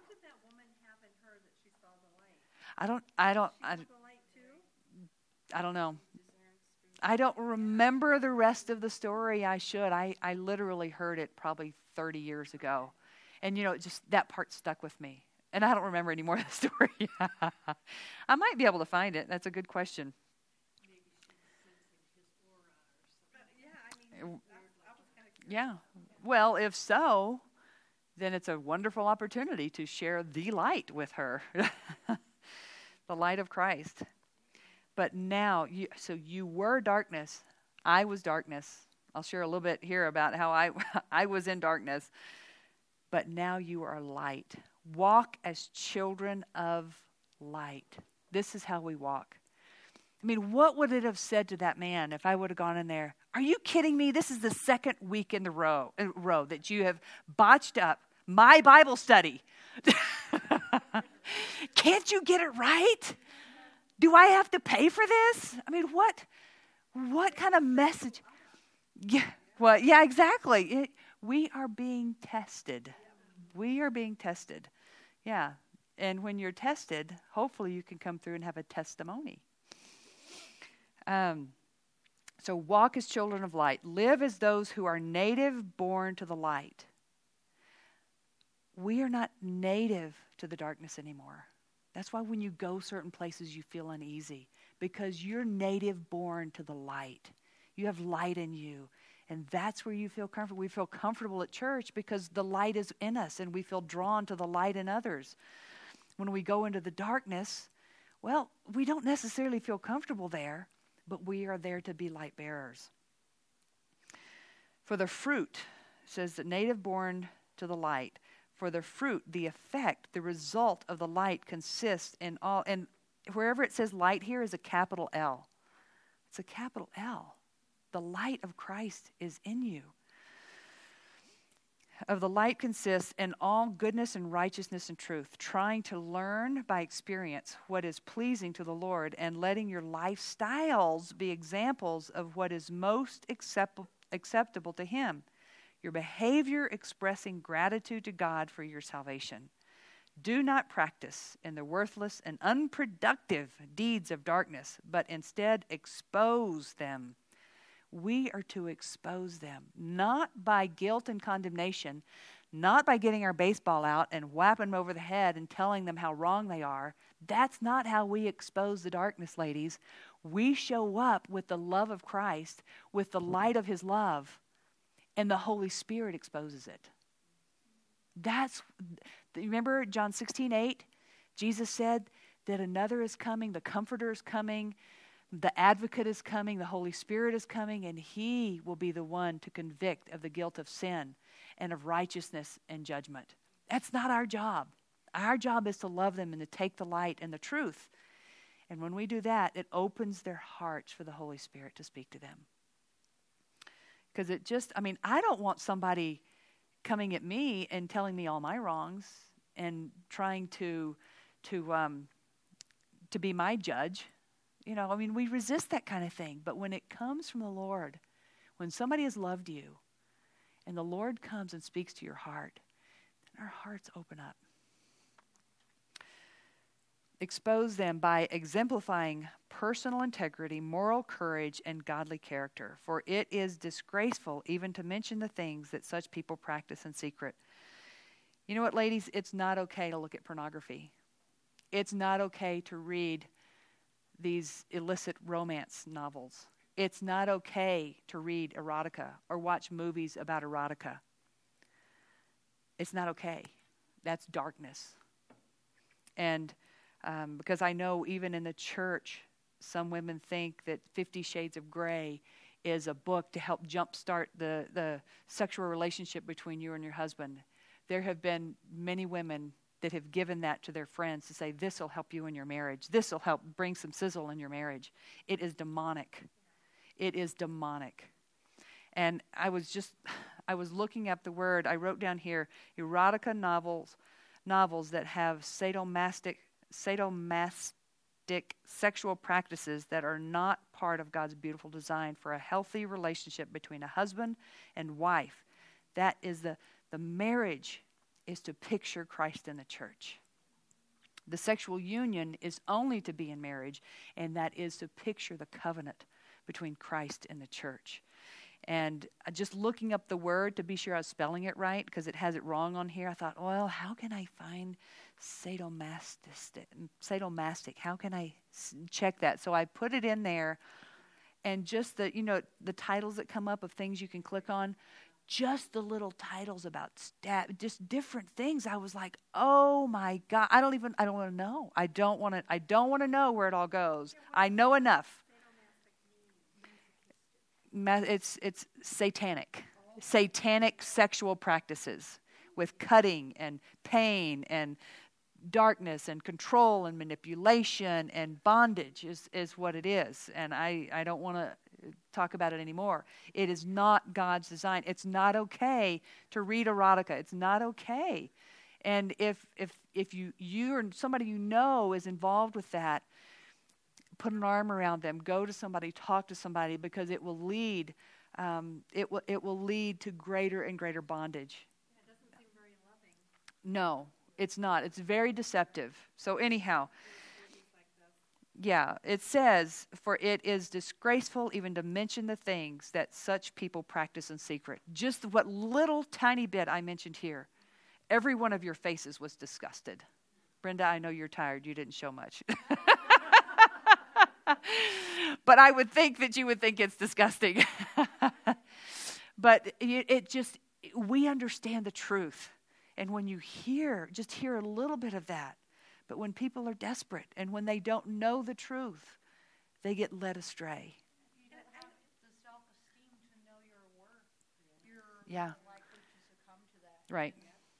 I don't. I don't. I, I don't know. I don't remember the rest of the story. I should. I, I literally heard it probably 30 years ago. And, you know, just that part stuck with me. And I don't remember any more of the story. I might be able to find it. That's a good question. Yeah. Well, if so, then it's a wonderful opportunity to share the light with her the light of Christ. But now, you, so you were darkness. I was darkness. I'll share a little bit here about how I, I was in darkness. But now you are light. Walk as children of light. This is how we walk. I mean, what would it have said to that man if I would have gone in there? Are you kidding me? This is the second week in the row, in row that you have botched up my Bible study. Can't you get it right? Do I have to pay for this? I mean, what what kind of message? Yeah, well, yeah, exactly. It, we are being tested. We are being tested. Yeah. And when you're tested, hopefully you can come through and have a testimony. Um, so walk as children of light. Live as those who are native born to the light. We are not native to the darkness anymore. That's why when you go certain places, you feel uneasy because you're native born to the light. You have light in you. And that's where you feel comfortable. We feel comfortable at church because the light is in us and we feel drawn to the light in others. When we go into the darkness, well, we don't necessarily feel comfortable there, but we are there to be light bearers. For the fruit, says the native born to the light, for the fruit, the effect, the result of the light consists in all, and wherever it says light here is a capital L. It's a capital L. The light of Christ is in you. Of the light consists in all goodness and righteousness and truth, trying to learn by experience what is pleasing to the Lord and letting your lifestyles be examples of what is most accept- acceptable to Him your behavior expressing gratitude to God for your salvation. Do not practice in the worthless and unproductive deeds of darkness, but instead expose them. We are to expose them, not by guilt and condemnation, not by getting our baseball out and whapping them over the head and telling them how wrong they are. That's not how we expose the darkness, ladies. We show up with the love of Christ, with the light of His love and the Holy Spirit exposes it. That's, remember John 16, 8? Jesus said that another is coming, the Comforter is coming, the Advocate is coming, the Holy Spirit is coming, and He will be the one to convict of the guilt of sin and of righteousness and judgment. That's not our job. Our job is to love them and to take the light and the truth. And when we do that, it opens their hearts for the Holy Spirit to speak to them. Because it just, I mean, I don't want somebody coming at me and telling me all my wrongs and trying to to um, to be my judge. You know, I mean, we resist that kind of thing. But when it comes from the Lord, when somebody has loved you, and the Lord comes and speaks to your heart, then our hearts open up expose them by exemplifying personal integrity, moral courage, and godly character. For it is disgraceful even to mention the things that such people practice in secret. You know what, ladies? It's not okay to look at pornography. It's not okay to read these illicit romance novels. It's not okay to read erotica or watch movies about erotica. It's not okay. That's darkness. And um, because I know even in the church, some women think that Fifty Shades of Grey is a book to help jumpstart the, the sexual relationship between you and your husband. There have been many women that have given that to their friends to say, This will help you in your marriage. This will help bring some sizzle in your marriage. It is demonic. It is demonic. And I was just, I was looking up the word, I wrote down here erotica novels, novels that have sadomastic sadomasochistic sexual practices that are not part of God's beautiful design for a healthy relationship between a husband and wife. That is the, the marriage is to picture Christ in the church. The sexual union is only to be in marriage, and that is to picture the covenant between Christ and the church. And uh, just looking up the word to be sure I was spelling it right, because it has it wrong on here, I thought, well, how can I find sadomastic? Sadomastic. How can I check that? So I put it in there, and just the you know the titles that come up of things you can click on, just the little titles about stat, just different things. I was like, oh my god, I don't even I don't want to know. I don't want to I don't want to know where it all goes. I know enough. It's it's satanic, satanic sexual practices with cutting and pain and darkness and control and manipulation and bondage is, is what it is. And I, I don't want to talk about it anymore. It is not God's design. It's not okay to read erotica. It's not okay. And if if if you you or somebody you know is involved with that, put an arm around them. Go to somebody. Talk to somebody because it will lead. Um, it will it will lead to greater and greater bondage. No, it's not. It's very deceptive. So anyhow, yeah, it says, For it is disgraceful even to mention the things that such people practice in secret. Just what little tiny bit I mentioned here, every one of your faces was disgusted. Brenda, I know you're tired. You didn't show much. but I would think that you would think it's disgusting. but it, just, we understand the truth. And when you hear, just hear a little bit of that, but when people are desperate and when they don't know the truth, they get led astray. Yeah. Right.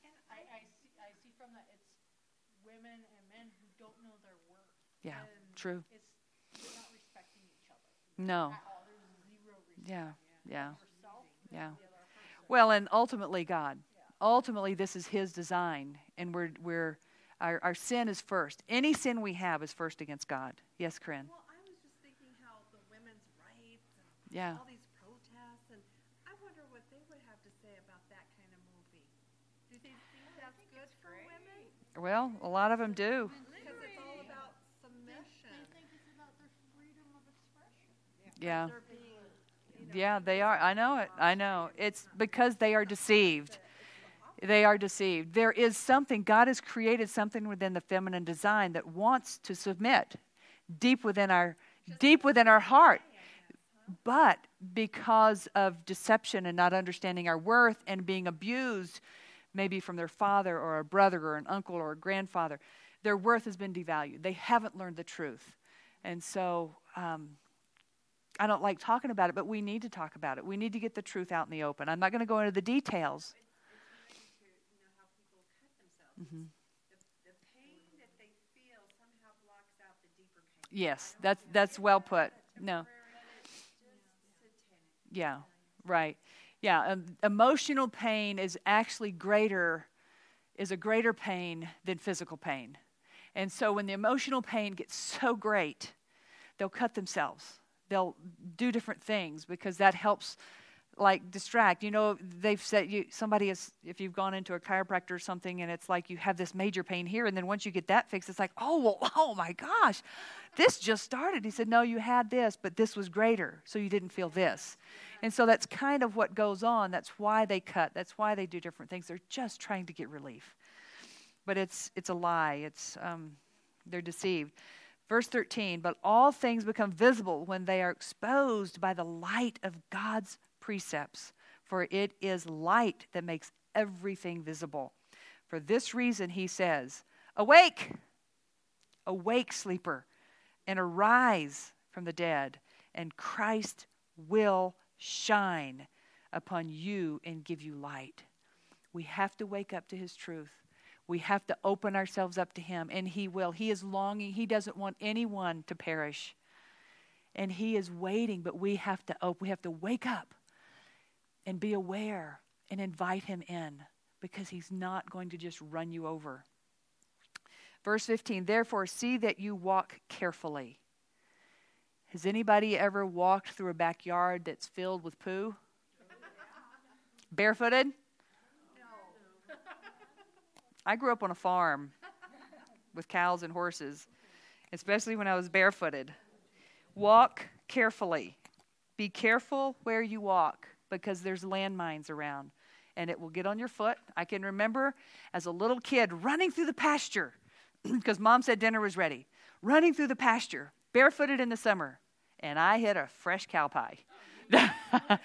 And I, I, see, I see from that it's women and men who don't know their worth. Yeah, And true. It's, they're not respecting each other. No. Yeah, yeah, yeah. the person. Well, and ultimately, God. Ultimately, this is His design, and we're we're our, our sin is first. Any sin we have is first against God. Yes, Corinne. Well, I was just thinking how the women's rights and Yeah. all these protests, and I wonder what they would have to say about that kind of movie. Do they think that's good for women? Well, a lot of them do. Because it's all about submission. They think it's about their freedom of expression. Yeah. They're being, Yeah, they are. I know it. I know. It's because they are deceived. They are deceived. There is something, God has created something within the feminine design that wants to submit deep within our deep within our heart. But because of deception and not understanding our worth and being abused, maybe from their father or a brother or an uncle or a grandfather, their worth has been devalued. They haven't learned the truth. And so um, I don't like talking about it, but we need to talk about it. We need to get the truth out in the open. I'm not going to go into the details. Mhm. the pain that they feel somehow blocks out the deeper pain. Yes, that's that's well put. No. Yeah, right. Yeah, um, emotional pain is actually greater is a greater pain than physical pain. And so when the emotional pain gets so great, they'll cut themselves. They'll do different things because that helps like distract. You know, they've said you somebody is if you've gone into a chiropractor or something and it's like you have this major pain here and then once you get that fixed it's like, "Oh, well, oh my gosh. This just started." He said, "No, you had this, but this was greater, so you didn't feel this." And so that's kind of what goes on. That's why they cut. That's why they do different things. They're just trying to get relief. But it's it's a lie. It's um, they're deceived. Verse 13, but all things become visible when they are exposed by the light of God's precepts, for it is light that makes everything visible. For this reason, he says, Awake, awake, sleeper, and arise from the dead, and Christ will shine upon you and give you light. We have to wake up to his truth. We have to open ourselves up to him, and he will. He is longing, he doesn't want anyone to perish. And he is waiting, but we have to open, we have to wake up and be aware and invite him in because he's not going to just run you over. Verse 15, therefore, see that you walk carefully. Has anybody ever walked through a backyard that's filled with poo? Barefooted? No. I grew up on a farm with cows and horses, especially when I was barefooted. Walk carefully. Be careful where you walk because there's landmines around and it will get on your foot. I can remember as a little kid running through the pasture because mom said dinner was ready, running through the pasture, barefooted in the summer, and I hit a fresh cow pie.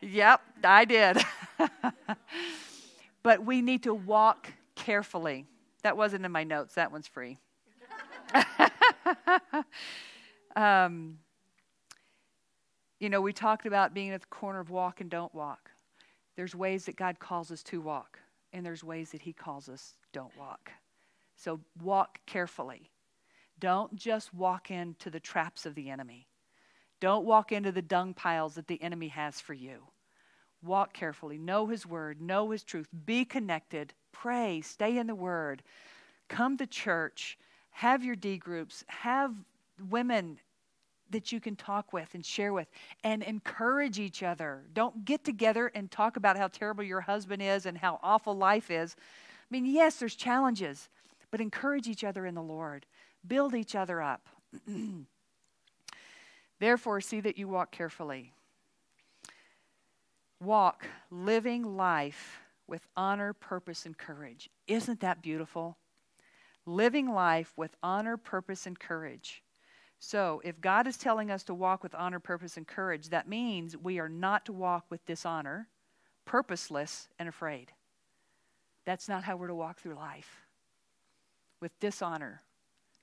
yep, I did. but we need to walk carefully. That wasn't in my notes, that one's free. um, you know, we talked about being at the corner of walk and don't walk. There's ways that God calls us to walk, and there's ways that He calls us don't walk. So walk carefully. Don't just walk into the traps of the enemy. Don't walk into the dung piles that the enemy has for you. Walk carefully. Know his word. Know his truth. Be connected. Pray. Stay in the word. Come to church. Have your D groups. Have women that you can talk with and share with and encourage each other. Don't get together and talk about how terrible your husband is and how awful life is. I mean, yes, there's challenges, but encourage each other in the Lord. Build each other up. Therefore, see that you walk carefully. Walk living life with honor, purpose, and courage. Isn't that beautiful? Living life with honor, purpose, and courage. So, if God is telling us to walk with honor, purpose, and courage, that means we are not to walk with dishonor, purposeless, and afraid. That's not how we're to walk through life. With dishonor,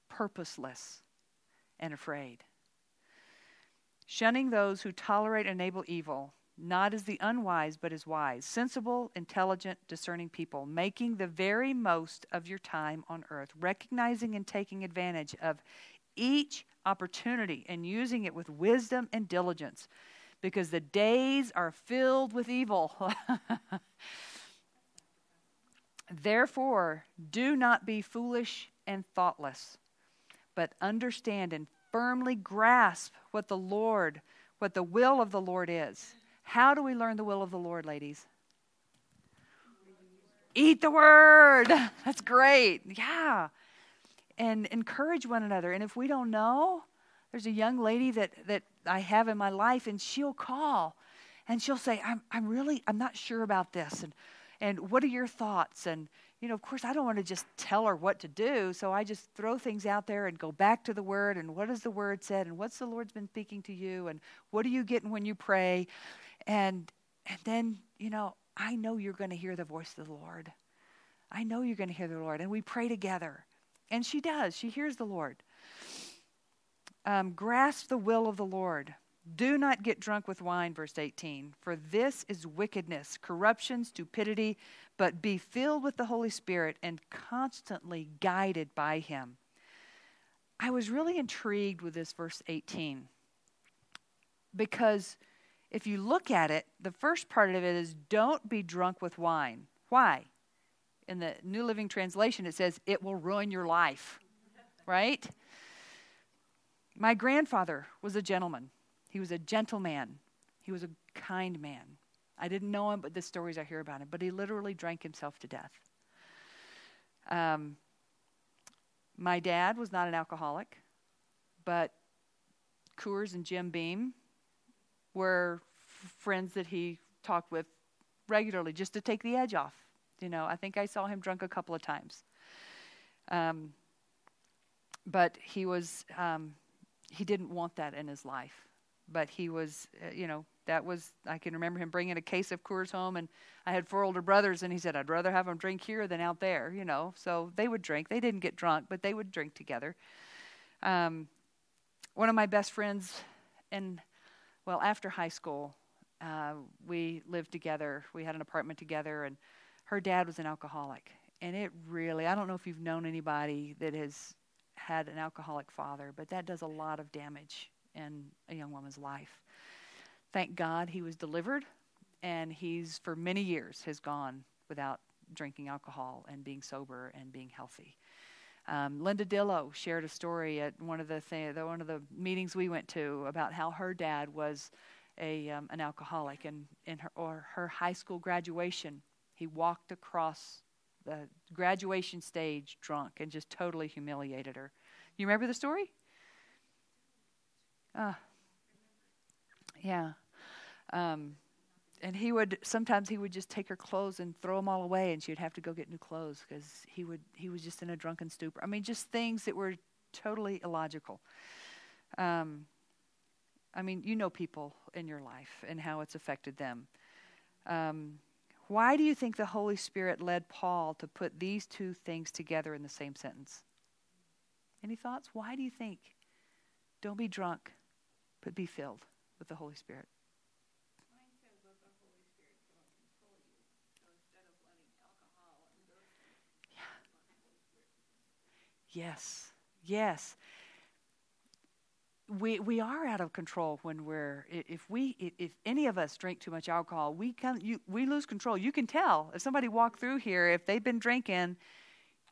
purposeless, and afraid. Shunning those who tolerate and enable evil, not as the unwise, but as wise, sensible, intelligent, discerning people, making the very most of your time on earth, recognizing and taking advantage of each opportunity and using it with wisdom and diligence, because the days are filled with evil. Therefore, do not be foolish and thoughtless but understand and firmly grasp what the Lord, what the will of the Lord is. How do we learn the will of the Lord, ladies? Eat the word. That's great. Yeah. And encourage one another. And if we don't know, there's a young lady that, that I have in my life, and she'll call and she'll say, I'm, I'm really, I'm not sure about this. And, and what are your thoughts? And, you know, of course, I don't want to just tell her what to do, so I just throw things out there and go back to the Word and what has the Word said and what's the Lord's been speaking to you and what are you getting when you pray, and and then you know I know you're going to hear the voice of the Lord. I know you're going to hear the Lord, and we pray together, and she does. She hears the Lord. Um, grasp the will of the Lord. Do not get drunk with wine, verse 18, for this is wickedness, corruption, stupidity, but be filled with the Holy Spirit and constantly guided by Him. I was really intrigued with this verse 18 because if you look at it, the first part of it is don't be drunk with wine. Why? In the New Living Translation, it says it will ruin your life, right? My grandfather was a gentleman. He was a gentleman. He was a kind man. I didn't know him, but the stories I hear about him. But he literally drank himself to death. Um, my dad was not an alcoholic, but Coors and Jim Beam were f- friends that he talked with regularly just to take the edge off. You know, I think I saw him drunk a couple of times. Um, but he was, um, he didn't want that in his life but he was, uh, you know, that was, I can remember him bringing a case of Coors home, and I had four older brothers, and he said, I'd rather have them drink here than out there, you know. So they would drink. They didn't get drunk, but they would drink together. Um, one of my best friends, and well, after high school, uh, we lived together. We had an apartment together, and her dad was an alcoholic. And it really, I don't know if you've known anybody that has had an alcoholic father, but that does a lot of damage in a young woman's life. Thank God he was delivered, and he's for many years has gone without drinking alcohol and being sober and being healthy. Um, Linda Dillow shared a story at one of the th- one of the meetings we went to about how her dad was a um, an alcoholic, and in her or her high school graduation, he walked across the graduation stage drunk and just totally humiliated her. You remember the story? Uh, yeah. Um, and he would sometimes he would just take her clothes and throw them all away and she would have to go get new clothes because he would he was just in a drunken stupor i mean just things that were totally illogical um, i mean you know people in your life and how it's affected them um, why do you think the holy spirit led paul to put these two things together in the same sentence? Any thoughts? Why do you think? Don't be drunk but be filled with the holy spirit. Yes, yes. We we are out of control when we're if we if any of us drink too much alcohol, we can you we lose control. You can tell if somebody walked through here if they've been drinking,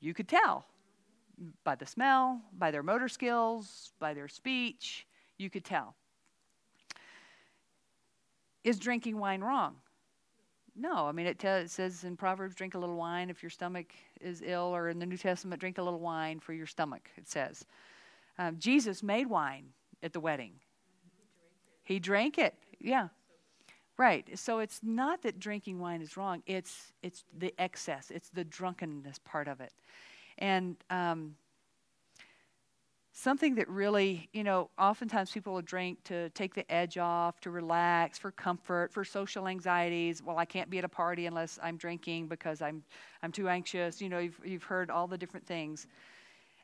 you could tell by the smell, by their motor skills, by their speech. You could tell. Is drinking wine wrong? No, I mean it, it says in Proverbs, drink a little wine if your stomach is ill, or in the New Testament, drink a little wine for your stomach. It says um, Jesus made wine at the wedding. He drank it. Yeah, right. So it's not that drinking wine is wrong. It's it's the excess. It's the drunkenness part of it, and um, something that really, you know, oftentimes people will drink to take the edge off, to relax, for comfort, for social anxieties. Well, I can't be at a party unless I'm drinking because I'm I'm too anxious. You know, you've you've heard all the different things.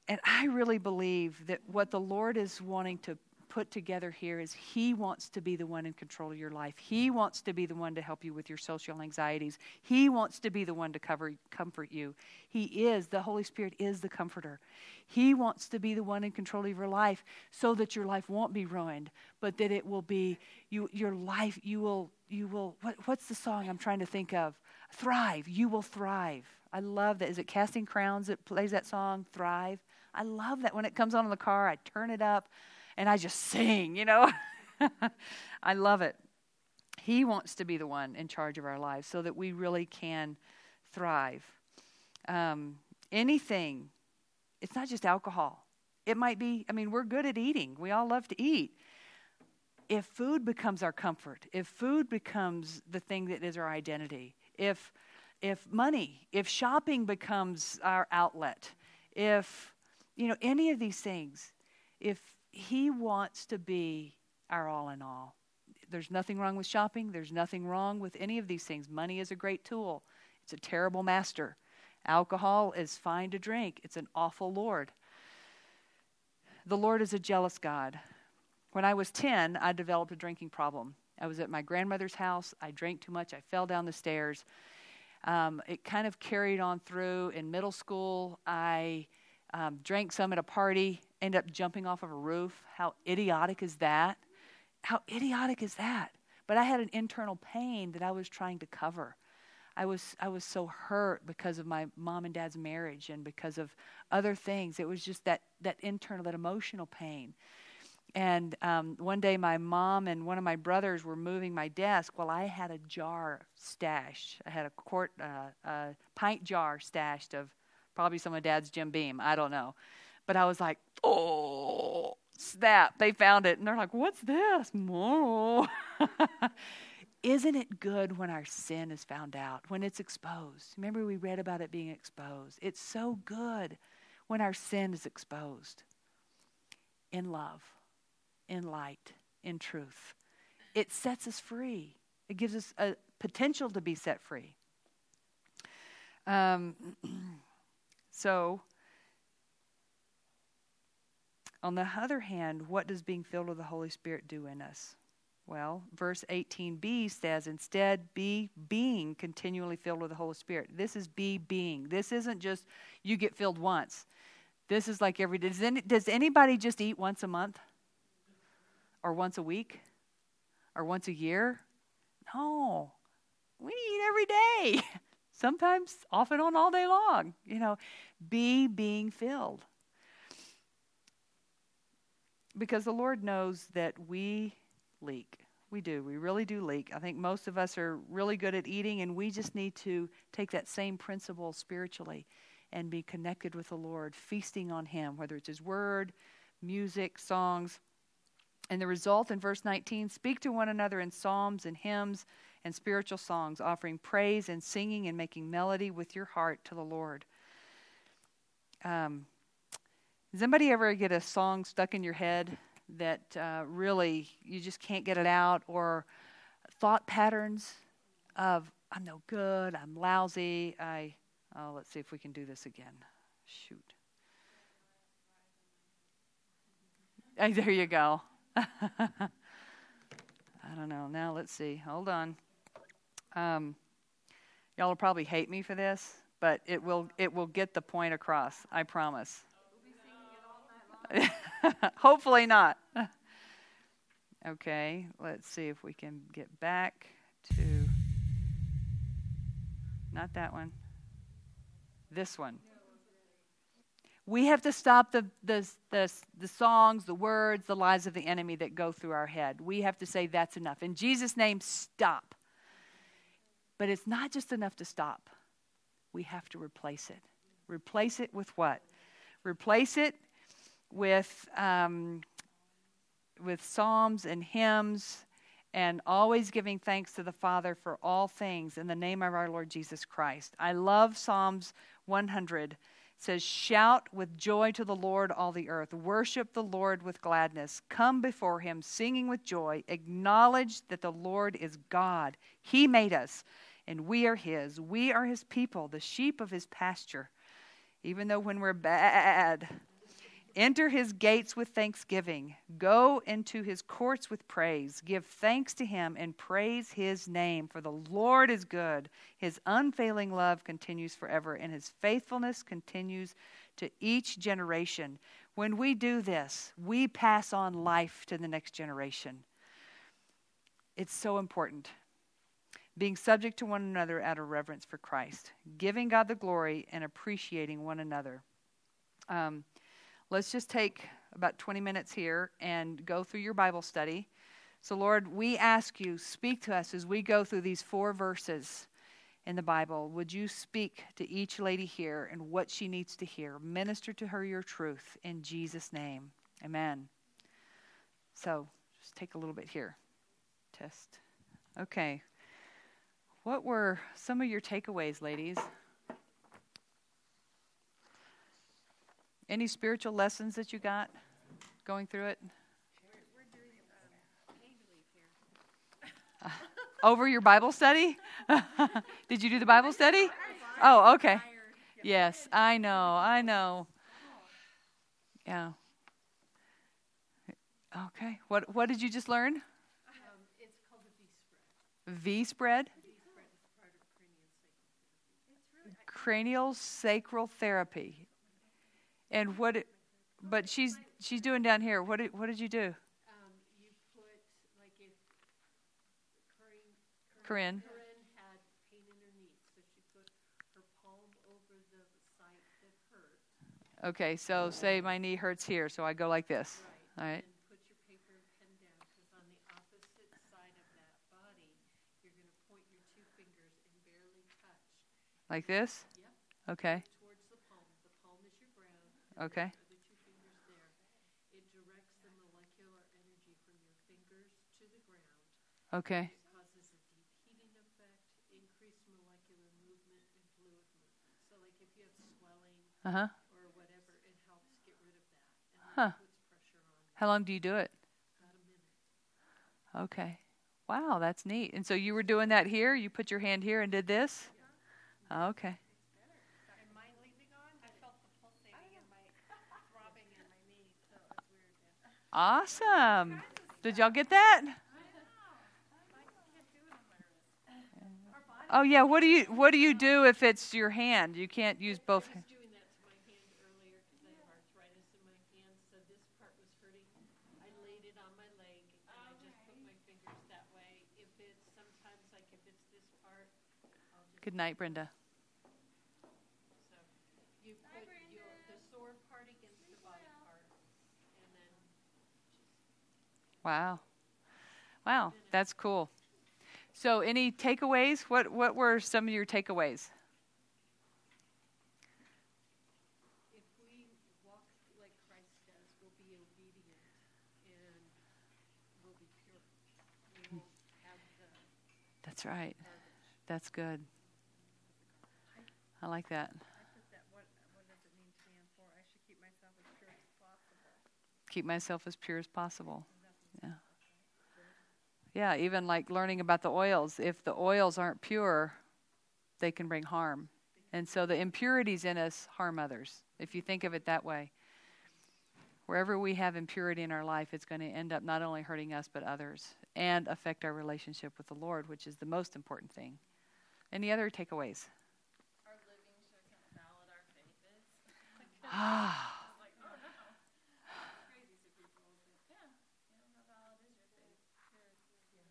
And I really believe that what the Lord is wanting to put together here is He wants to be the one in control of your life. He wants to be the one to help you with your social anxieties. He wants to be the one to cover, comfort you. He is, the Holy Spirit is the comforter. He wants to be the one in control of your life so that your life won't be ruined, but that it will be, you, your life, you will, you will, what, what's the song I'm trying to think of? Thrive. You will thrive. I love that. Is it Casting Crowns that plays that song, Thrive? I love that when it comes on in the car, I turn it up and I just sing, you know. I love it. He wants to be the one in charge of our lives so that we really can thrive. Um, anything, it's not just alcohol. It might be, I mean, we're good at eating, we all love to eat. If food becomes our comfort, if food becomes the thing that is our identity, if if money, if shopping becomes our outlet, if you know any of these things, if he wants to be our all in all. There's nothing wrong with shopping. There's nothing wrong with any of these things. Money is a great tool, it's a terrible master. Alcohol is fine to drink, it's an awful Lord. The Lord is a jealous God. When I was 10, I developed a drinking problem. I was at my grandmother's house. I drank too much. I fell down the stairs. Um, it kind of carried on through. In middle school, I um, drank some at a party end up jumping off of a roof. How idiotic is that? How idiotic is that? But I had an internal pain that I was trying to cover. I was I was so hurt because of my mom and dad's marriage and because of other things. It was just that that internal, that emotional pain. And um, one day, my mom and one of my brothers were moving my desk while I had a jar stashed. I had a quart, uh, a pint jar stashed of probably some of Dad's Jim Beam. I don't know. But I was like, oh, snap. They found it. And they're like, what's this? More. Isn't it good when our sin is found out, when it's exposed? Remember, we read about it being exposed. It's so good when our sin is exposed in love, in light, in truth. It sets us free, it gives us a potential to be set free. Um, so, on the other hand, what does being filled with the Holy Spirit do in us? Well, verse 18b says, instead, be being continually filled with the Holy Spirit. This is be being. This isn't just you get filled once. This is like every day. Does, any, does anybody just eat once a month? Or once a week? Or once a year? No. We eat every day. Sometimes, off and on, all day long. You know, Be being filled. Because the Lord knows that we leak. We do. We really do leak. I think most of us are really good at eating, and we just need to take that same principle spiritually and be connected with the Lord, feasting on Him, whether it's His Word, music, songs. And the result in verse 19 speak to one another in psalms and hymns and spiritual songs, offering praise and singing and making melody with your heart to the Lord. Um, does anybody ever get a song stuck in your head that uh, really you just can't get it out, or thought patterns of I'm no good, I'm lousy, I oh, let's see if we can do this again. Shoot. Hey, there you go. I don't know. Now let's see. Hold on. Um, y'all will probably hate me for this, but it will it will get the point across. I promise. Hopefully not. Okay, let's see if we can get back to not that one. This one. We have to stop the, the, the, the, songs, the words, the lies of the enemy that go through our head. We have to say, that's enough. In Jesus' name, stop. But it's not just enough to stop, we have to replace it. Replace it with what? Replace it with, um, with psalms and hymns and always giving thanks to the Father for all things in the name of our Lord Jesus Christ. I love Psalms 100 says, Shout with joy to the Lord, all the earth. Worship the Lord with gladness. Come before him singing with joy. Acknowledge that the Lord is God. He made us, and we are his. We are his people, the sheep of his pasture. Even though when we're bad, Enter his gates with thanksgiving. Go into his courts with praise. Give thanks to him and praise his name, for the Lord is good. His unfailing love continues forever, and his faithfulness continues to each generation. When we do this, we pass on life to the next generation. It's so important. Being subject to one another out of reverence for Christ, giving God the glory, and appreciating one another. Um, let's just take about 20 minutes here and go through your Bible study. So, Lord, we ask you, speak to us as we go through these four verses in the Bible. Would you speak to each lady here and what she needs to hear? Minister to her your truth in Jesus' name. Amen. So, just take a little bit here. Test. Okay. What were some of your takeaways, ladies? Any spiritual lessons that you got going through it? Uh, over your Bible study? Did you do the Bible study? Oh, okay. Yes, I know, I know. Yeah. Okay. What what did you just learn? Um, it's called the V spread. V spread? cranial sacral therapy. And what? It, but she's she's doing down here. What did what did you do? Um, you put like if Corinne, Corinne, Corinne had pain in her knee, so she put her palm over the site that hurt. Okay, so say my knee hurts here, so I go like this. Right. All right. And put your paper and pen down, because on the opposite side of that body, you're going to point your two fingers and barely touch. Like this. Yep. Okay. Okay. The two fingers there. It directs the molecular energy from your fingers to the ground. Okay. Causes a deep heating effect, increased molecular movement, and fluid movement. So, like if you have swelling uh-huh. or whatever, it helps get rid of that. And huh. puts pressure on. How long do you do it? About a minute. Okay. Wow, that's neat. And so you were doing that here? You put your hand here and did this? Yeah. Okay. Awesome. Did y'all get that? Oh yeah, what do you what do you do if it's your hand? You can't use both hands. doing that to my hand earlier because I have arthritis in my hand, so this part was hurting. I laid it on my leg and I just put my fingers that way. If it's sometimes like if it's this part, Good night, Brenda. So you put Wow. Wow, that's cool. So, any takeaways? What What were some of your takeaways? That's right. That's good. I like that. Keep myself as pure as possible. Keep myself as pure as possible. Yeah. Yeah, even like learning about the oils. If the oils aren't pure, they can bring harm. And so the impurities in us harm others, if you think of it that way. Wherever we have impurity in our life, it's going to end up not only hurting us, but others and affect our relationship with the Lord, which is the most important thing. Any other takeaways? Our living shows how valid our faith is. Ah. like, oh no. Crazy to people, but yeah, you know, how valid is your faith?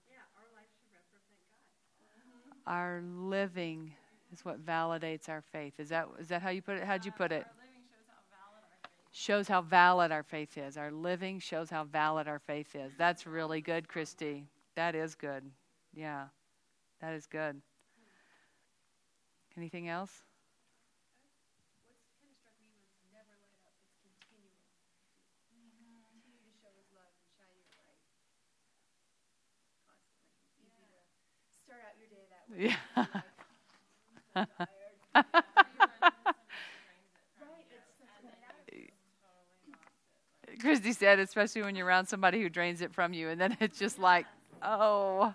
Yeah, our life should represent God. Our living is what validates our faith. Is that is that how you put it? How'd you put it? Shows how valid our faith is. Our living shows how valid our faith is. That's really good, Christy. That is good. Yeah, that is good. Anything else? What's kind of struck me was never let up. It's continual. Continue to show His love and shine your light constantly. It's easy to start out your day that way. Yeah. Like, I'm so tired. Right, it's such a Christy said, especially when you're around somebody who drains it from you, and then it's just like, oh.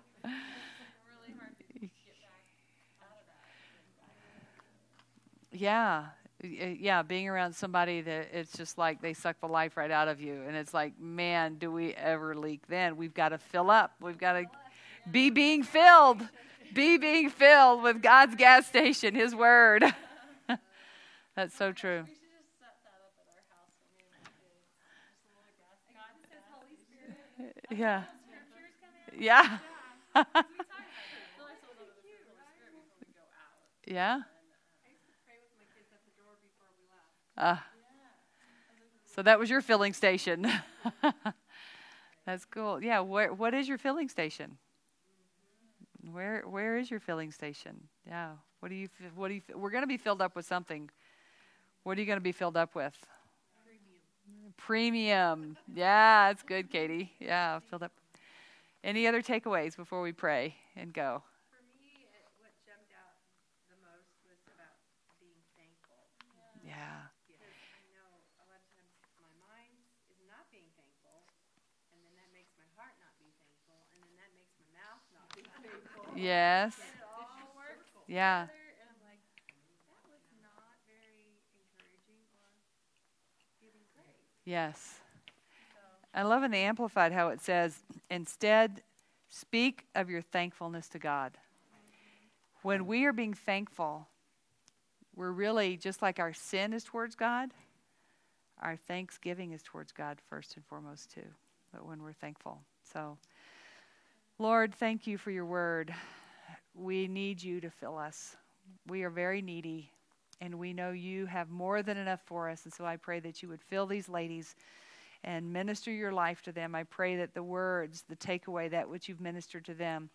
Yeah, yeah, being around somebody that it's just like they suck the life right out of you, and it's like, man, do we ever leak? Then we've got to fill up. We've got to be being filled, be being filled with God's gas station, His Word. That's so true. Yeah. Yeah. yeah. Uh, so that was your filling station. That's cool. Yeah. Where, what is your filling station? Where Where is your filling station? Yeah. What do you What do you? We're going to be filled up with something. What are you going to be filled up with? Premium. Yeah, that's good, Katie. Yeah, filled up. Any other takeaways before we pray and go? For me, it, what jumped out the most was about being thankful. Yeah. Because I know a lot of times my mind is not being thankful, and then that makes my heart not be thankful, and then that makes my mouth not be thankful. Yes. And it all works Yeah. together, and I'm like, that was not very encouraging or giving praise. Yes. I love in the Amplified how it says, instead, speak of your thankfulness to God. When we are being thankful, we're really just like our sin is towards God, our thanksgiving is towards God first and foremost, too. But when we're thankful. So, Lord, thank you for your word. We need you to fill us. We are very needy, and we know you have more than enough for us. And so I pray that you would fill these ladies and minister your life to them. I pray that the words, the takeaway, that which you've ministered to them,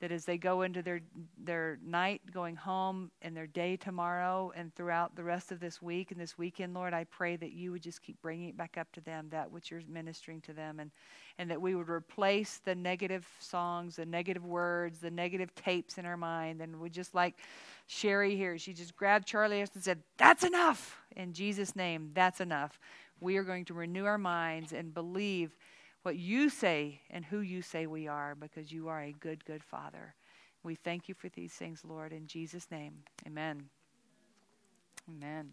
that as they go into their their night going home and their day tomorrow and throughout the rest of this week and this weekend lord i pray that you would just keep bringing it back up to them that which you're ministering to them and and that we would replace the negative songs the negative words the negative tapes in our mind and we just like sherry here she just grabbed charlie and said that's enough! In jesus name that's enough. We are going to renew our minds and believe what you say and who you say we are because you are a good, good Father. We thank you for these things, Lord, in Jesus' name. Amen. Amen.